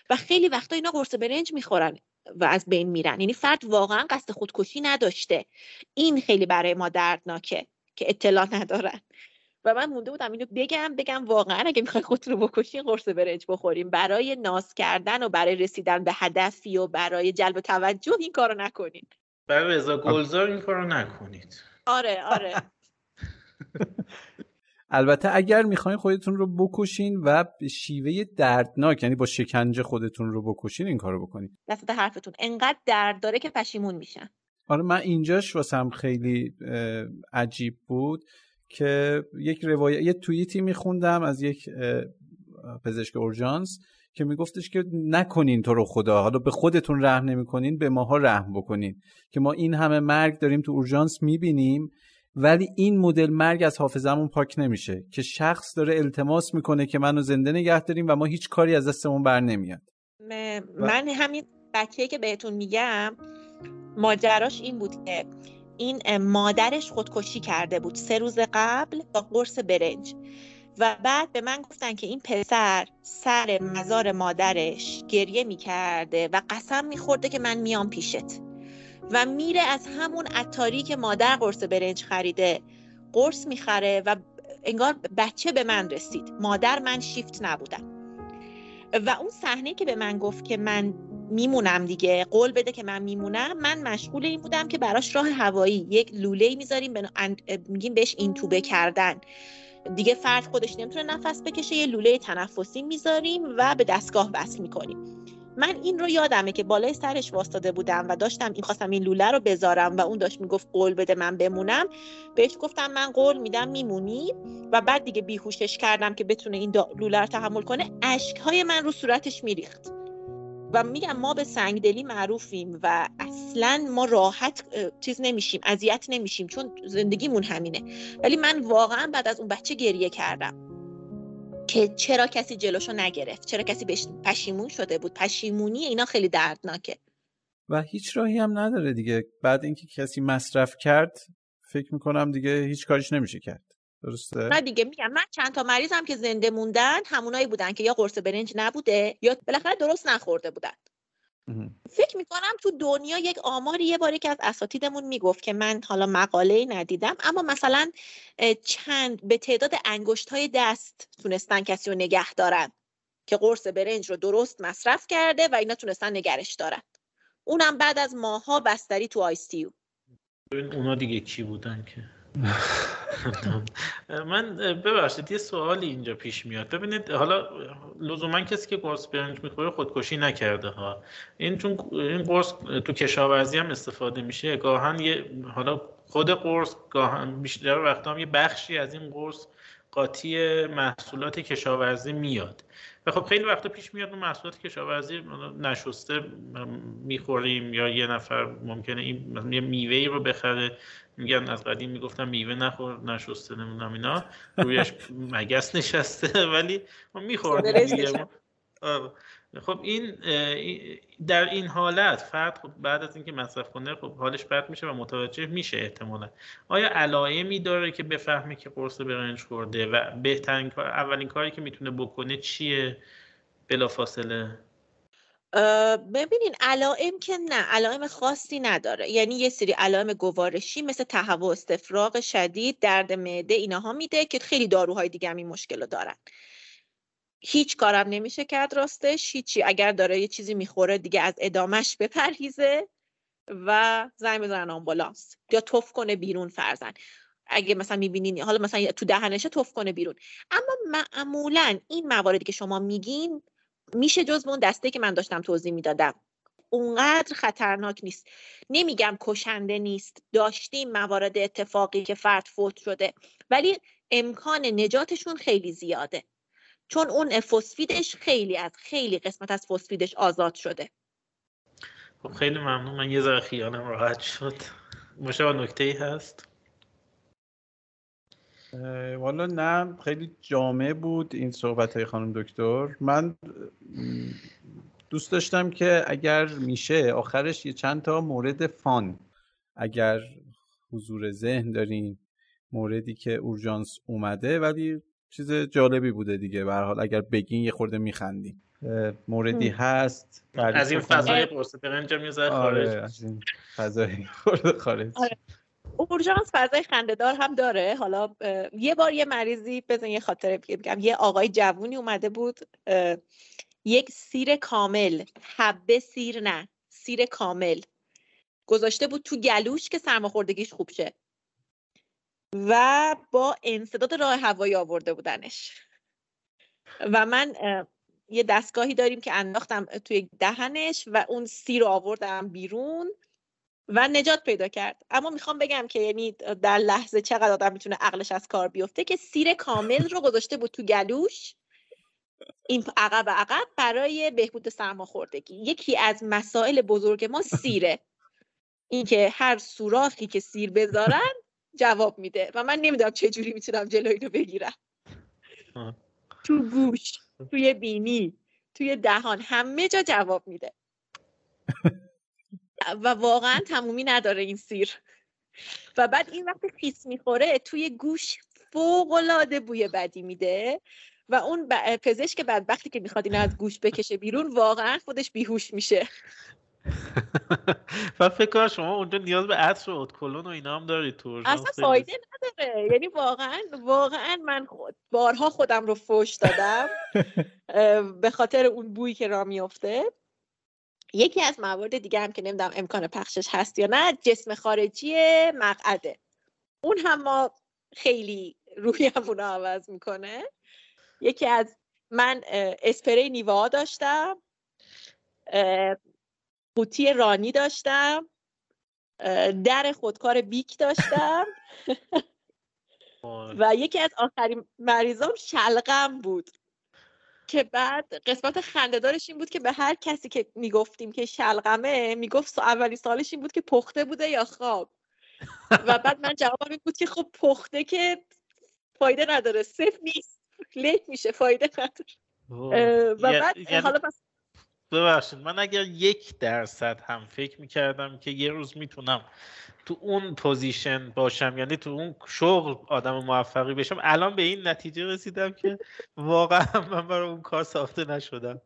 و خیلی وقتا اینا قرص برنج می‌خورن و از بین میرن. یعنی فرد واقعا قصد خودکشی نداشته. این خیلی برای ما دردناکه که اطلاع ندارن. و من مونده بودم اینو بگم بگم واقعا اگه می‌خوای خودتون رو بکشین قرص برنج بخوریم. برای ناز کردن و برای رسیدن به هدفی و برای جلب توجه این کارو نکنین. برای رضا گلزار این کارو نکنید. آره آره. البته اگر می‌خواین خودتون رو بکشین و به شیوه دردناک یعنی با شکنجه خودتون رو بکشین این کارو بکنید دست حرفتون. انقدر درد داره که پشیمون میشن. آره من اینجاش واسم خیلی عجیب بود. که یک روایت یه توییتی میخوندم از یک پزشک اورژانس که میگفتش که نکنین تو رو خدا حالا به خودتون رحم نمی‌کنین به ماها رحم بکنین. که ما این همه مرگ داریم تو اورژانس می‌بینیم ولی این مدل مرگ از حافظمون پاک نمیشه. که شخص داره التماس می‌کنه که منو زنده نگه داریم و ما هیچ کاری از دستمون بر نمیاد. من همین بچه که بهتون میگم ماجراش این بود که این مادرش خودکشی کرده بود سه روز قبل با قرص برنج. و بعد به من گفتن که این پسر سر مزار مادرش گریه می‌کرده و قسم میخورده که من میام پیشت. و میره از همون عطاری که مادر قرص برنج خریده قرص می‌خره و انگار بچه به من رسید. مادر من شیفت نبودم. و اون صحنه که به من گفت که من میمونم دیگه. قول بده که من میمونم. من مشغول این بودم که براش راه هوایی یک لوله می‌ذاریم میگیم بهش این توبه کردن. دیگه فرد خودش نمی‌تونه نفس بکشه یه لوله تنفسی می‌ذاریم و به دستگاه وصل می‌کنیم. من این رو یادمه که بالای سرش واسطاده بودم و داشتم این خواستم این لوله رو بذارم و اون داشت می‌گفت قول بده من بمونم. بهش گفتم من قول میدم میمونی. و بعد دیگه بیهوشش کردم که بتونه این لوله رو تحمل کنه. اشکهای من رو صورتش میریخت. و میگم ما به سنگدلی معروفیم و اصلا ما راحت چیز نمیشیم اذیت نمیشیم چون زندگیمون همینه. ولی من واقعا بعد از اون بچه گریه کردم. که چرا کسی جلوشو نگرفت؟ چرا کسی بهش پشیمون شده بود؟ پشیمونی اینا خیلی دردناکه. و هیچ راهی هم نداره دیگه. بعد اینکه کسی مصرف کرد فکر می‌کنم دیگه هیچ کاریش نمیشه کرد. درسته؟ نه دیگه میگم من چند تا مریضم که زنده موندن همونایی بودن که یا قرص برنج نبوده یا بالاخره درست نخورده بودن. فکر می‌کنم تو دنیا یک آماری یه باری که از اساتیدمون می‌گفت که من حالا مقاله ندیدم اما مثلا چند به تعداد انگشت های دست تونستن کسی رو نگه دارن که قرص برنج رو درست مصرف کرده و اینا تونستن نگرش دارن. اونم بعد از ماها بستری تو آیستیو اونا دیگه کی بودن که؟ من ببخشید یه سوالی اینجا پیش میاد. ببینید حالا لزوما کسی که قرص برنج می‌خوره خودکشی نکرده ها. این چون این قرص تو کشاورزی هم استفاده میشه گاهن یه حالا خود قرص گاهن بیشتر وقتا هم یه بخشی از این قرص قاطی محصولات کشاورزی میاد. و خب خیلی وقتا پیش میاد اون محصولات کشاورزی نشسته می‌خوریم یا یه نفر ممکنه این یه میوه رو بخره میگن از قدیم می‌گفتم میوه نخور نشسته نمی‌دونم اینا. رویش مگس نشسته ولی ما میخوردیم آره. خب این در این حالت فرد خب بعد از اینکه مصرف کنه خب حالش بد میشه و متوجه میشه احتمالا. آیا علائمی داره که بفهمه که قرص برنج خورده و بهترین کار اولین کاری که می‌تونه بکنه چیه؟ بلافاصله. ببینین علائم که نه علائم خاصی نداره. یعنی یه سری علائم گوارشی مثل تهوع استفراغ شدید درد معده اینها میده که خیلی داروهای دیگه هم این مشکل رو دارن. هیچ کارم نمیشه کرد راستش هیچی. اگر داره یه چیزی می‌خوره دیگه از ادامش بپرهیزه و زنگ بزنن آمبولانس. یا توف کنه بیرون فرزن. اگه مثلا می‌بینین حالا مثلا تو دهنشه توف کنه بیرون. اما معمولا این مواردی که شما میگین میشه جز اون دسته که من داشتم توضیح می‌دادم. اونقدر خطرناک نیست. نمیگم کشنده نیست. داشتیم موارد اتفاقی که فرد فوت شده. ولی امکان نجاتشون خیلی زیاده. چون اون فسفیدش خیلی از خیلی قسمت از فسفیدش آزاد شده. خب خیلی ممنون. من یه ذره خیالم راحت شد. مشابه نکته ای هست؟ والا نه خیلی جامع بود این صحبت های خانم دکتر. من دوست داشتم که اگر میشه آخرش یه چند تا مورد فان اگر حضور ذهن دارین موردی که اورژانس اومده ولی چیز جالبی بوده دیگه. به حال اگر بگین یه خورده میخندیم. موردی هست از این فضای قرص برنج می‌ذاره خارج آره از این فضای خورده خارج. آره. اورژانس فضای خندهدار هم داره. حالا یه بار یه مریضی بزن یه خاطره بگم. یه آقای جوونی اومده بود یک سیر کامل. حبه سیر نه سیر کامل. گذاشته بود تو گلوش که سرماخوردگیش خوب شه. و با انصداد راه هوایی آورده بودنش. و من یه دستگاهی داریم که انداختم توی دهنش و اون سیر رو آوردم بیرون و نجات پیدا کرد. اما می‌خوام بگم که یعنی در لحظه چقدر آدم می‌تونه عقلش از کار بیفته که سیر کامل رو گذاشته بود تو گلوش. این عقب عقب برای بهبود سرماخوردگی. یکی از مسائل بزرگ ما سیره. اینکه هر سوراخی که سیر بذارن جواب میده و من نمی‌دونم چه جوری می‌تونم جلوی اینو بگیرم. تو گوش توی بینی توی دهان همه جا جواب میده. و واقعا تمومی نداره این سیر. و بعد این وقتی خیس می‌خوره توی گوش فوق العاده بوی بدی میده و اون ب... پزشک بدبختی که می‌خواد اینو از گوش بکشه بیرون واقعا خودش بیهوش میشه. و فکر کنم شما اونجا نیاز به عطر و اتکلون و اینا هم دارید تو اصلا فایده نداره. یعنی واقعا واقعا من خود بارها خودم رو فوش دادم. به خاطر اون بویی که را میفته یکی از موارد دیگه هم که نمی‌دونم امکان پخشش هست یا نه جسم خارجی مقعده. اون هم ما خیلی رویمون رو عوض می‌کنه. یکی از من اسپری نیوا داشتم. قوطی رانی داشتم. در خودکار بیک داشتم. و یکی از آخرین مریضام شلغم بود. که بعد قسمت خندهدارش این بود که به هر کسی که می‌گفتیم که شلغمه می‌گفت اولین سوالش این بود که پخته بوده یا خام. و بعد من جوابم این بود که خب پخته که فایده نداره. سفت نیست. له میشه فایده نداره. و بعد حالا بس ببخشید من اگر یک درصد هم فکر می‌کردم که یه روز می‌تونم تو اون position باشم یعنی تو اون شغل آدم موفقی بشم الان به این نتیجه رسیدم که واقعا من برای اون کار ساخته نشدم.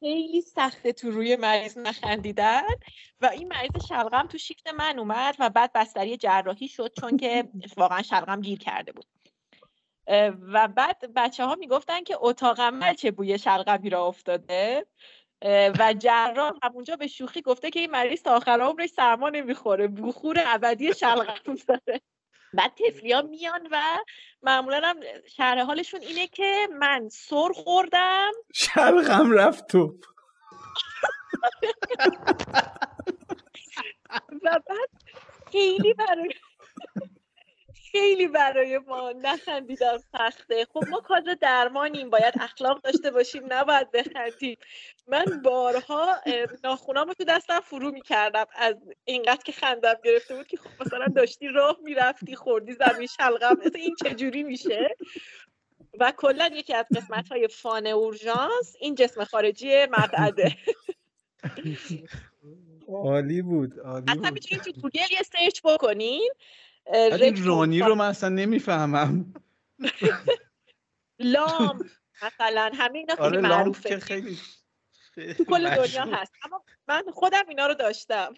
خیلی سخته تو روی مریض نخندیدن و این مریض شلغم تو شیفت من اومد و بعد بستری جراحی شد چون که واقعا شلغم گیر کرده بود. و بعد بچه ها می‌گفتن که اتاق عمل چه بوی شلغمی را افتاده؟ و جراح همونجا به شوخی گفته که این مریض تا آخر عمرش سرما نمی‌خوره بخور ابدی شلغم داره. بعد تفلی ها میان و معمولا هم شرح حالشون اینه که من سر خوردم. شلغم رفت تو و بعد خیلی برای خیلی برای ما نخندیدم سخته خب ما کادر درمانیم باید اخلاق داشته باشیم نباید بخندیم. من بارها ناخونامو تو دستم فرو می‌کردم. از اینقدر که خندم گرفته بود که خب مثلا داشتی راه می‌رفتی خوردی زمین شلغم. این چجوری میشه؟ و کلا یکی از قسمت های fun اورژانس این جسم خارجی مقعده. عالی بود عالی اصلا می‌تونید تو گوگل یه search بکنین این رانی رو من اصلا نمی‌فهمم. لامپ مثلا. همه اینا خیلی آره معروفه که خیلی تو کل دنیا هست. اما من خودم اینا رو داشتم.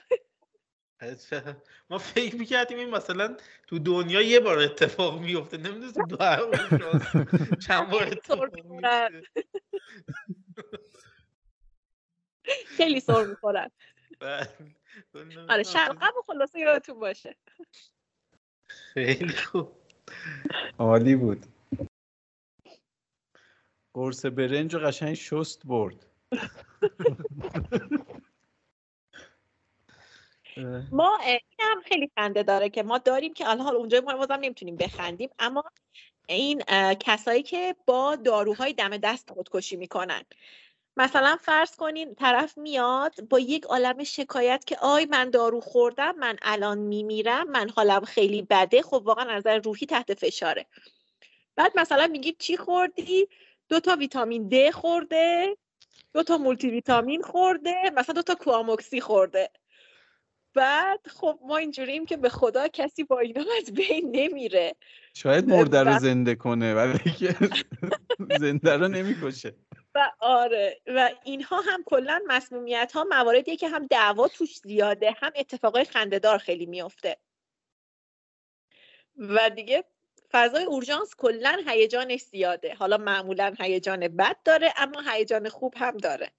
ما فکر می‌کردیم این مثلا تو دنیا یه بار اتفاق میفته نمی‌دونستیم دو چند بار اتفاق خیلی سر می‌خورن. آره شلغم و خلاصه یادتون باشه. خیلی خوب. عالی بود. قرص برنج و قشنگ شست برد. ما این هم خیلی خنده داره که ما داریم که حالا اونجا ما بازم نمی‌تونیم بخندیم اما این کسایی که با داروهای دم دست خودکشی می‌کنن. مثلا فرض کنین طرف میاد با یک عالم شکایت که آی من دارو خوردم من الان میمیرم من حالم خیلی بده خب واقعا نظر روحی تحت فشاره. بعد مثلا میگی چی خوردی؟ دو تا ویتامین د خورده دو تا مولتی ویتامین خورده مثلا دو تا کواموکسی خورده. بعد خب ما اینجوریم که به خدا کسی با اینا از بین نمیره. شاید مرده رو زنده کنه ولی که زنده رو نمی‌کشه. و آره. و اینها هم کلا مسمومیت ها مواردیه که هم دعوا توش زیاده هم اتفاقای خندهدار خیلی میفته و دیگه فضای اورژانس کلا هیجانش زیاده. حالا معمولا هیجان بد داره اما هیجان خوب هم داره.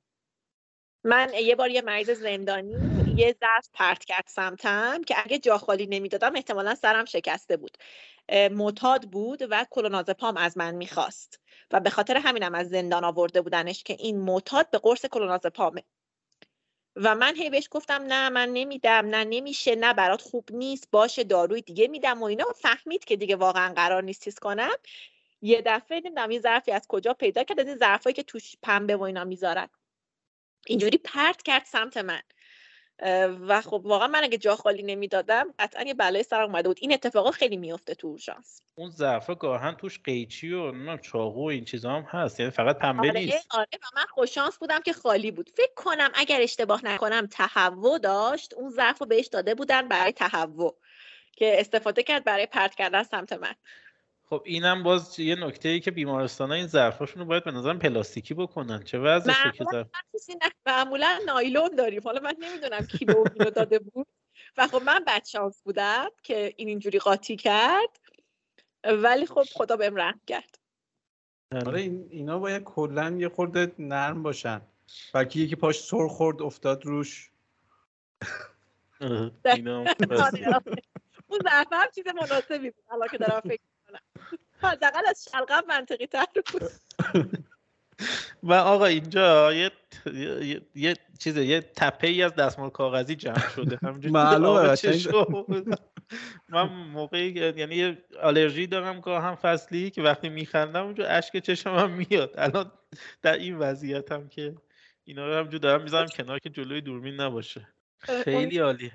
من یه بار یه مریض زندانی یه ظرف پرت کرد سمتم که اگه جا خالی نمی‌دادم احتمالا سرم شکسته بود. معتاد بود و کلونازپام از من می‌خواست. و به خاطر همینم از زندان آورده بودنش که این معتاد به قرص کلونازپامه و من هی بهش گفتم نه من نمیدم نه نمیشه نه برات خوب نیست باشه داروی دیگه میدم و اینا. فهمید که دیگه واقعا قرار نیست چیز کنم. یه دفعه نمی‌دونم یه ظرفی از کجا پیدا کرد از این ظرفایی که توش پنبه و اینا می‌ذارن. اینجوری پرت کرد سمت من. و خب واقعا من اگه جا خالی نمی‌دادم قطعا یه بلای سر اومده بود. این اتفاقا خیلی میفته تو اورژانس. اون ظرفا گاهن توش قیچی و نمی‌دونم چاقو و این چیزا هم هست. یعنی فقط پنبه آره نیست. آره و من خوششانس بودم که خالی بود. فکر کنم اگر اشتباه نکنم تهوع داشت اون ظرف رو بهش داده بودن برای تهوع که استفاده کرد برای پرت کردن سمت من. خب اینم باز یه نکته ای که بیمارستان ها این ظرفاشون رو باید به نظرم پلاستیکی بکنن. چه وضعشه که ظرف معمولا نایلون داریم. حالا من نمی‌دونم کی به اون داده بود. و خب من بدشانس بودم که این اینجوری قاطی کرد. ولی خب خدا بهم رحم کرد. آره این اینا باید کلا یه خورده نرم باشن. بلکه یکی پاش سر خورد افتاد روش. اینا اون ظرف هم چیز مناسبی بود. الان که دارم فکر حداقل از شلغم منطقی تر بود. و آقا اینجا یه یه, یه چیز یه تپه ای از دستمال کاغذی جمع شده. همینجوری معلومه من موقعی یعنی یه آلرژی دارم گاهم فصلی که وقتی میخندم اونجا اشک چشم هم میاد. الان در این وضعیت هم که اینا رو همجور دارم می‌ذارم کنار که جلوی دوربین نباشه. خیلی عالی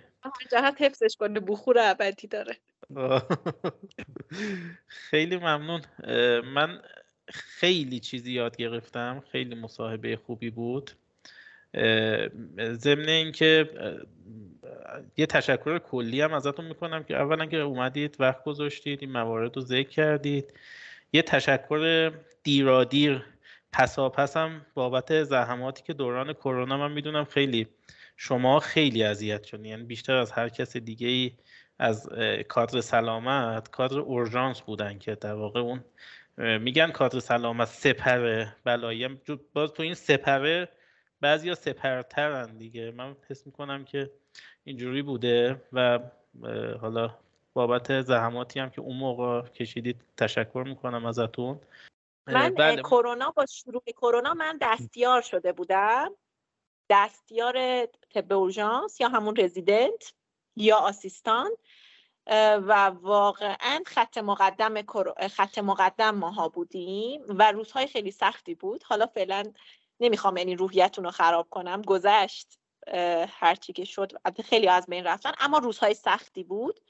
جهت حفظش کنه بخور ابدی داره. خیلی ممنون. من خیلی چیزی یاد گرفتم. خیلی مصاحبه خوبی بود. ضمن اینکه یه تشکر کلی هم ازتون می‌کنم که اولا که اومدید وقت گذاشتید این موارد رو ذکر کردید. یه تشکر دیرادیر پساپس هم بابت زحماتی که دوران کرونا من می‌دونم خیلی شما خیلی اذیت شدین. یعنی بیشتر از هر کس دیگه ای از کادر سلامت کادر اورژانس بودن که در واقع اون میگن کادر سلامت سپره بلایی. باز تو این سپره بعضیا سپرترن دیگه. من حس می‌کنم که اینجوری بوده و حالا بابت زحماتی هم که اون موقع کشیدید تشکر می‌کنم ازتون. من بله. کرونا با شروع کرونا من دستیار شده بودم. دستیار طب اورژانس یا همون رزیدنت یا آسیستان و واقعا خط مقدم خط مقدم ماها بودیم و روزهای خیلی سختی بود. حالا فعلا نمی‌خوام یعنی روحیتون رو خراب کنم گذشت هرچی که شد. خیلی از بین رفتن اما روزهای سختی بود.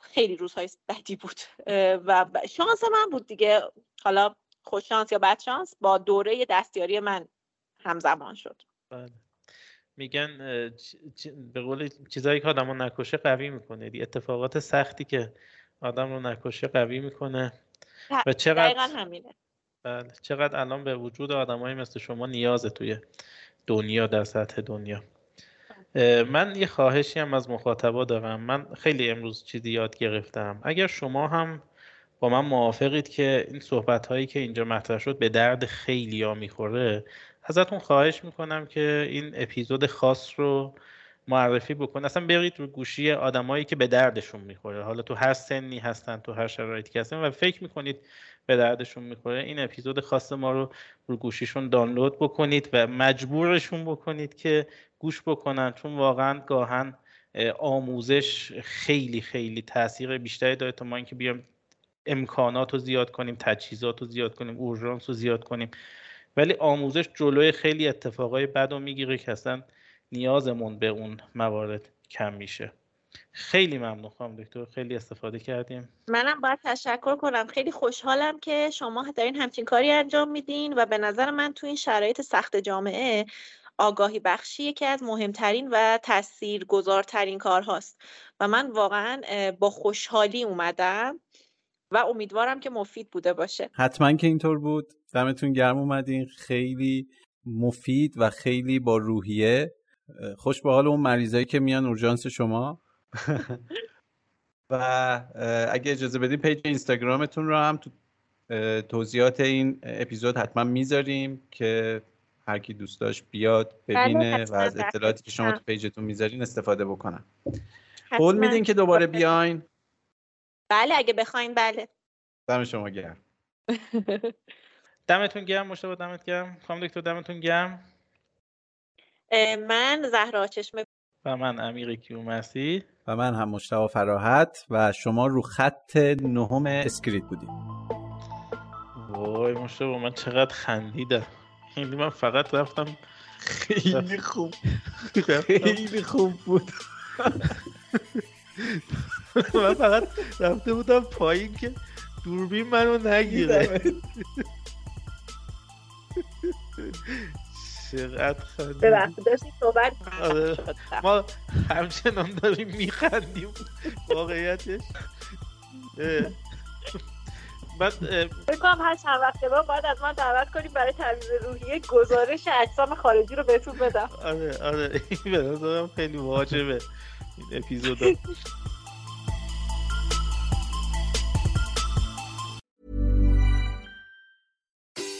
خیلی روزهای بدی بود. و شانس من بود دیگه. حالا خوش شانس یا بد شانس با دوره دستیاری من همزمان شد. بله. میگن به قول چیزایی که آدم رو نکشه قوی می‌کنه. اتفاقات سختی که آدم رو نکشه قوی می‌کنه. و چقدر همینه. بله. چقدر الان به وجود آدمایی مثل شما نیازه توی دنیا در سطح دنیا. من یه خواهشی هم از مخاطبا دارم. من خیلی امروز چیزی یاد گرفتم. اگر شما هم با من موافقید که این صحبت هایی که اینجا مطرح شد به درد خیلی ها می‌خوره ازتون خواهش می‌کنم که این اپیزود خاص رو معرفی بکن اصلا برید رو گوشی آدمایی که به دردشون می‌خوره. حالا تو هر سنی هستن تو هر شرایطی که هستن و فکر می‌کنید به دردشون می‌خوره. این اپیزود خاص ما رو رو گوشیشون دانلود بکنید و مجبورشون بکنید که گوش بکنن چون واقعا گاهن آموزش خیلی خیلی تاثیر بیشتری داره تا ما اینکه بیام امکانات رو زیاد کنیم تجهیزات رو زیاد کنیم اورژانس رو زیاد کنیم. ولی آموزش جلوی خیلی اتفاقای بد رو می‌گیره که اصلا نیازمون به اون موارد کم میشه. خیلی ممنون خانم دکتر خیلی استفاده کردیم. منم باید تشکر کنم. خیلی خوشحالم که شما دارین همچین کاری انجام میدین و به نظر من تو این شرایط سخت جامعه آگاهی بخشی یکی از مهمترین و تاثیرگذارترین کارهاست. و من واقعا با خوشحالی اومدم. و امیدوارم که مفید بوده باشه. حتما که اینطور بود. دمتون گرم اومدین. خیلی مفید و خیلی با روحیه. خوش به حال اون مریضایی که میان اورژانس شما. و اگه اجازه بدین پیج اینستاگرامتون رو هم تو توضیحات این اپیزود حتما می‌ذاریم که هر کی دوست داشت بیاد بله، ببینه و از اطلاعاتی که شما تو پیجتون می‌ذارین استفاده بکنن. قول میدین که دوباره بیاین. بله اگه بخواین بله. دم شما گرم. دمتون گرم مشتبه دمت گرم. خانم دکتر دمتون گرم؟ من زهرا چشم و من امیر کیومسی و من هم مشتبه فراحت و شما رو خط نهم اسکریت بودیم. وای مشتبه من چقدر خندیدم. یعنی من فقط رفتم خیلی خوب. خیلی خوب بود. من فقط رفته بودم پایین که دوربین منو نگیره. چقدر ببخشید داشتیم صحبت آره. ما همچنان داریم میخندیم. واقعیتش. اه. بعد اه، فکر کنم هر چند وقت بعد باید از من دعوت کنیم برای تعویض روحیه گزارش اجسام خارجی رو بهتون بدم. آره آره. این به نظرم خیلی واجبه این اپیزود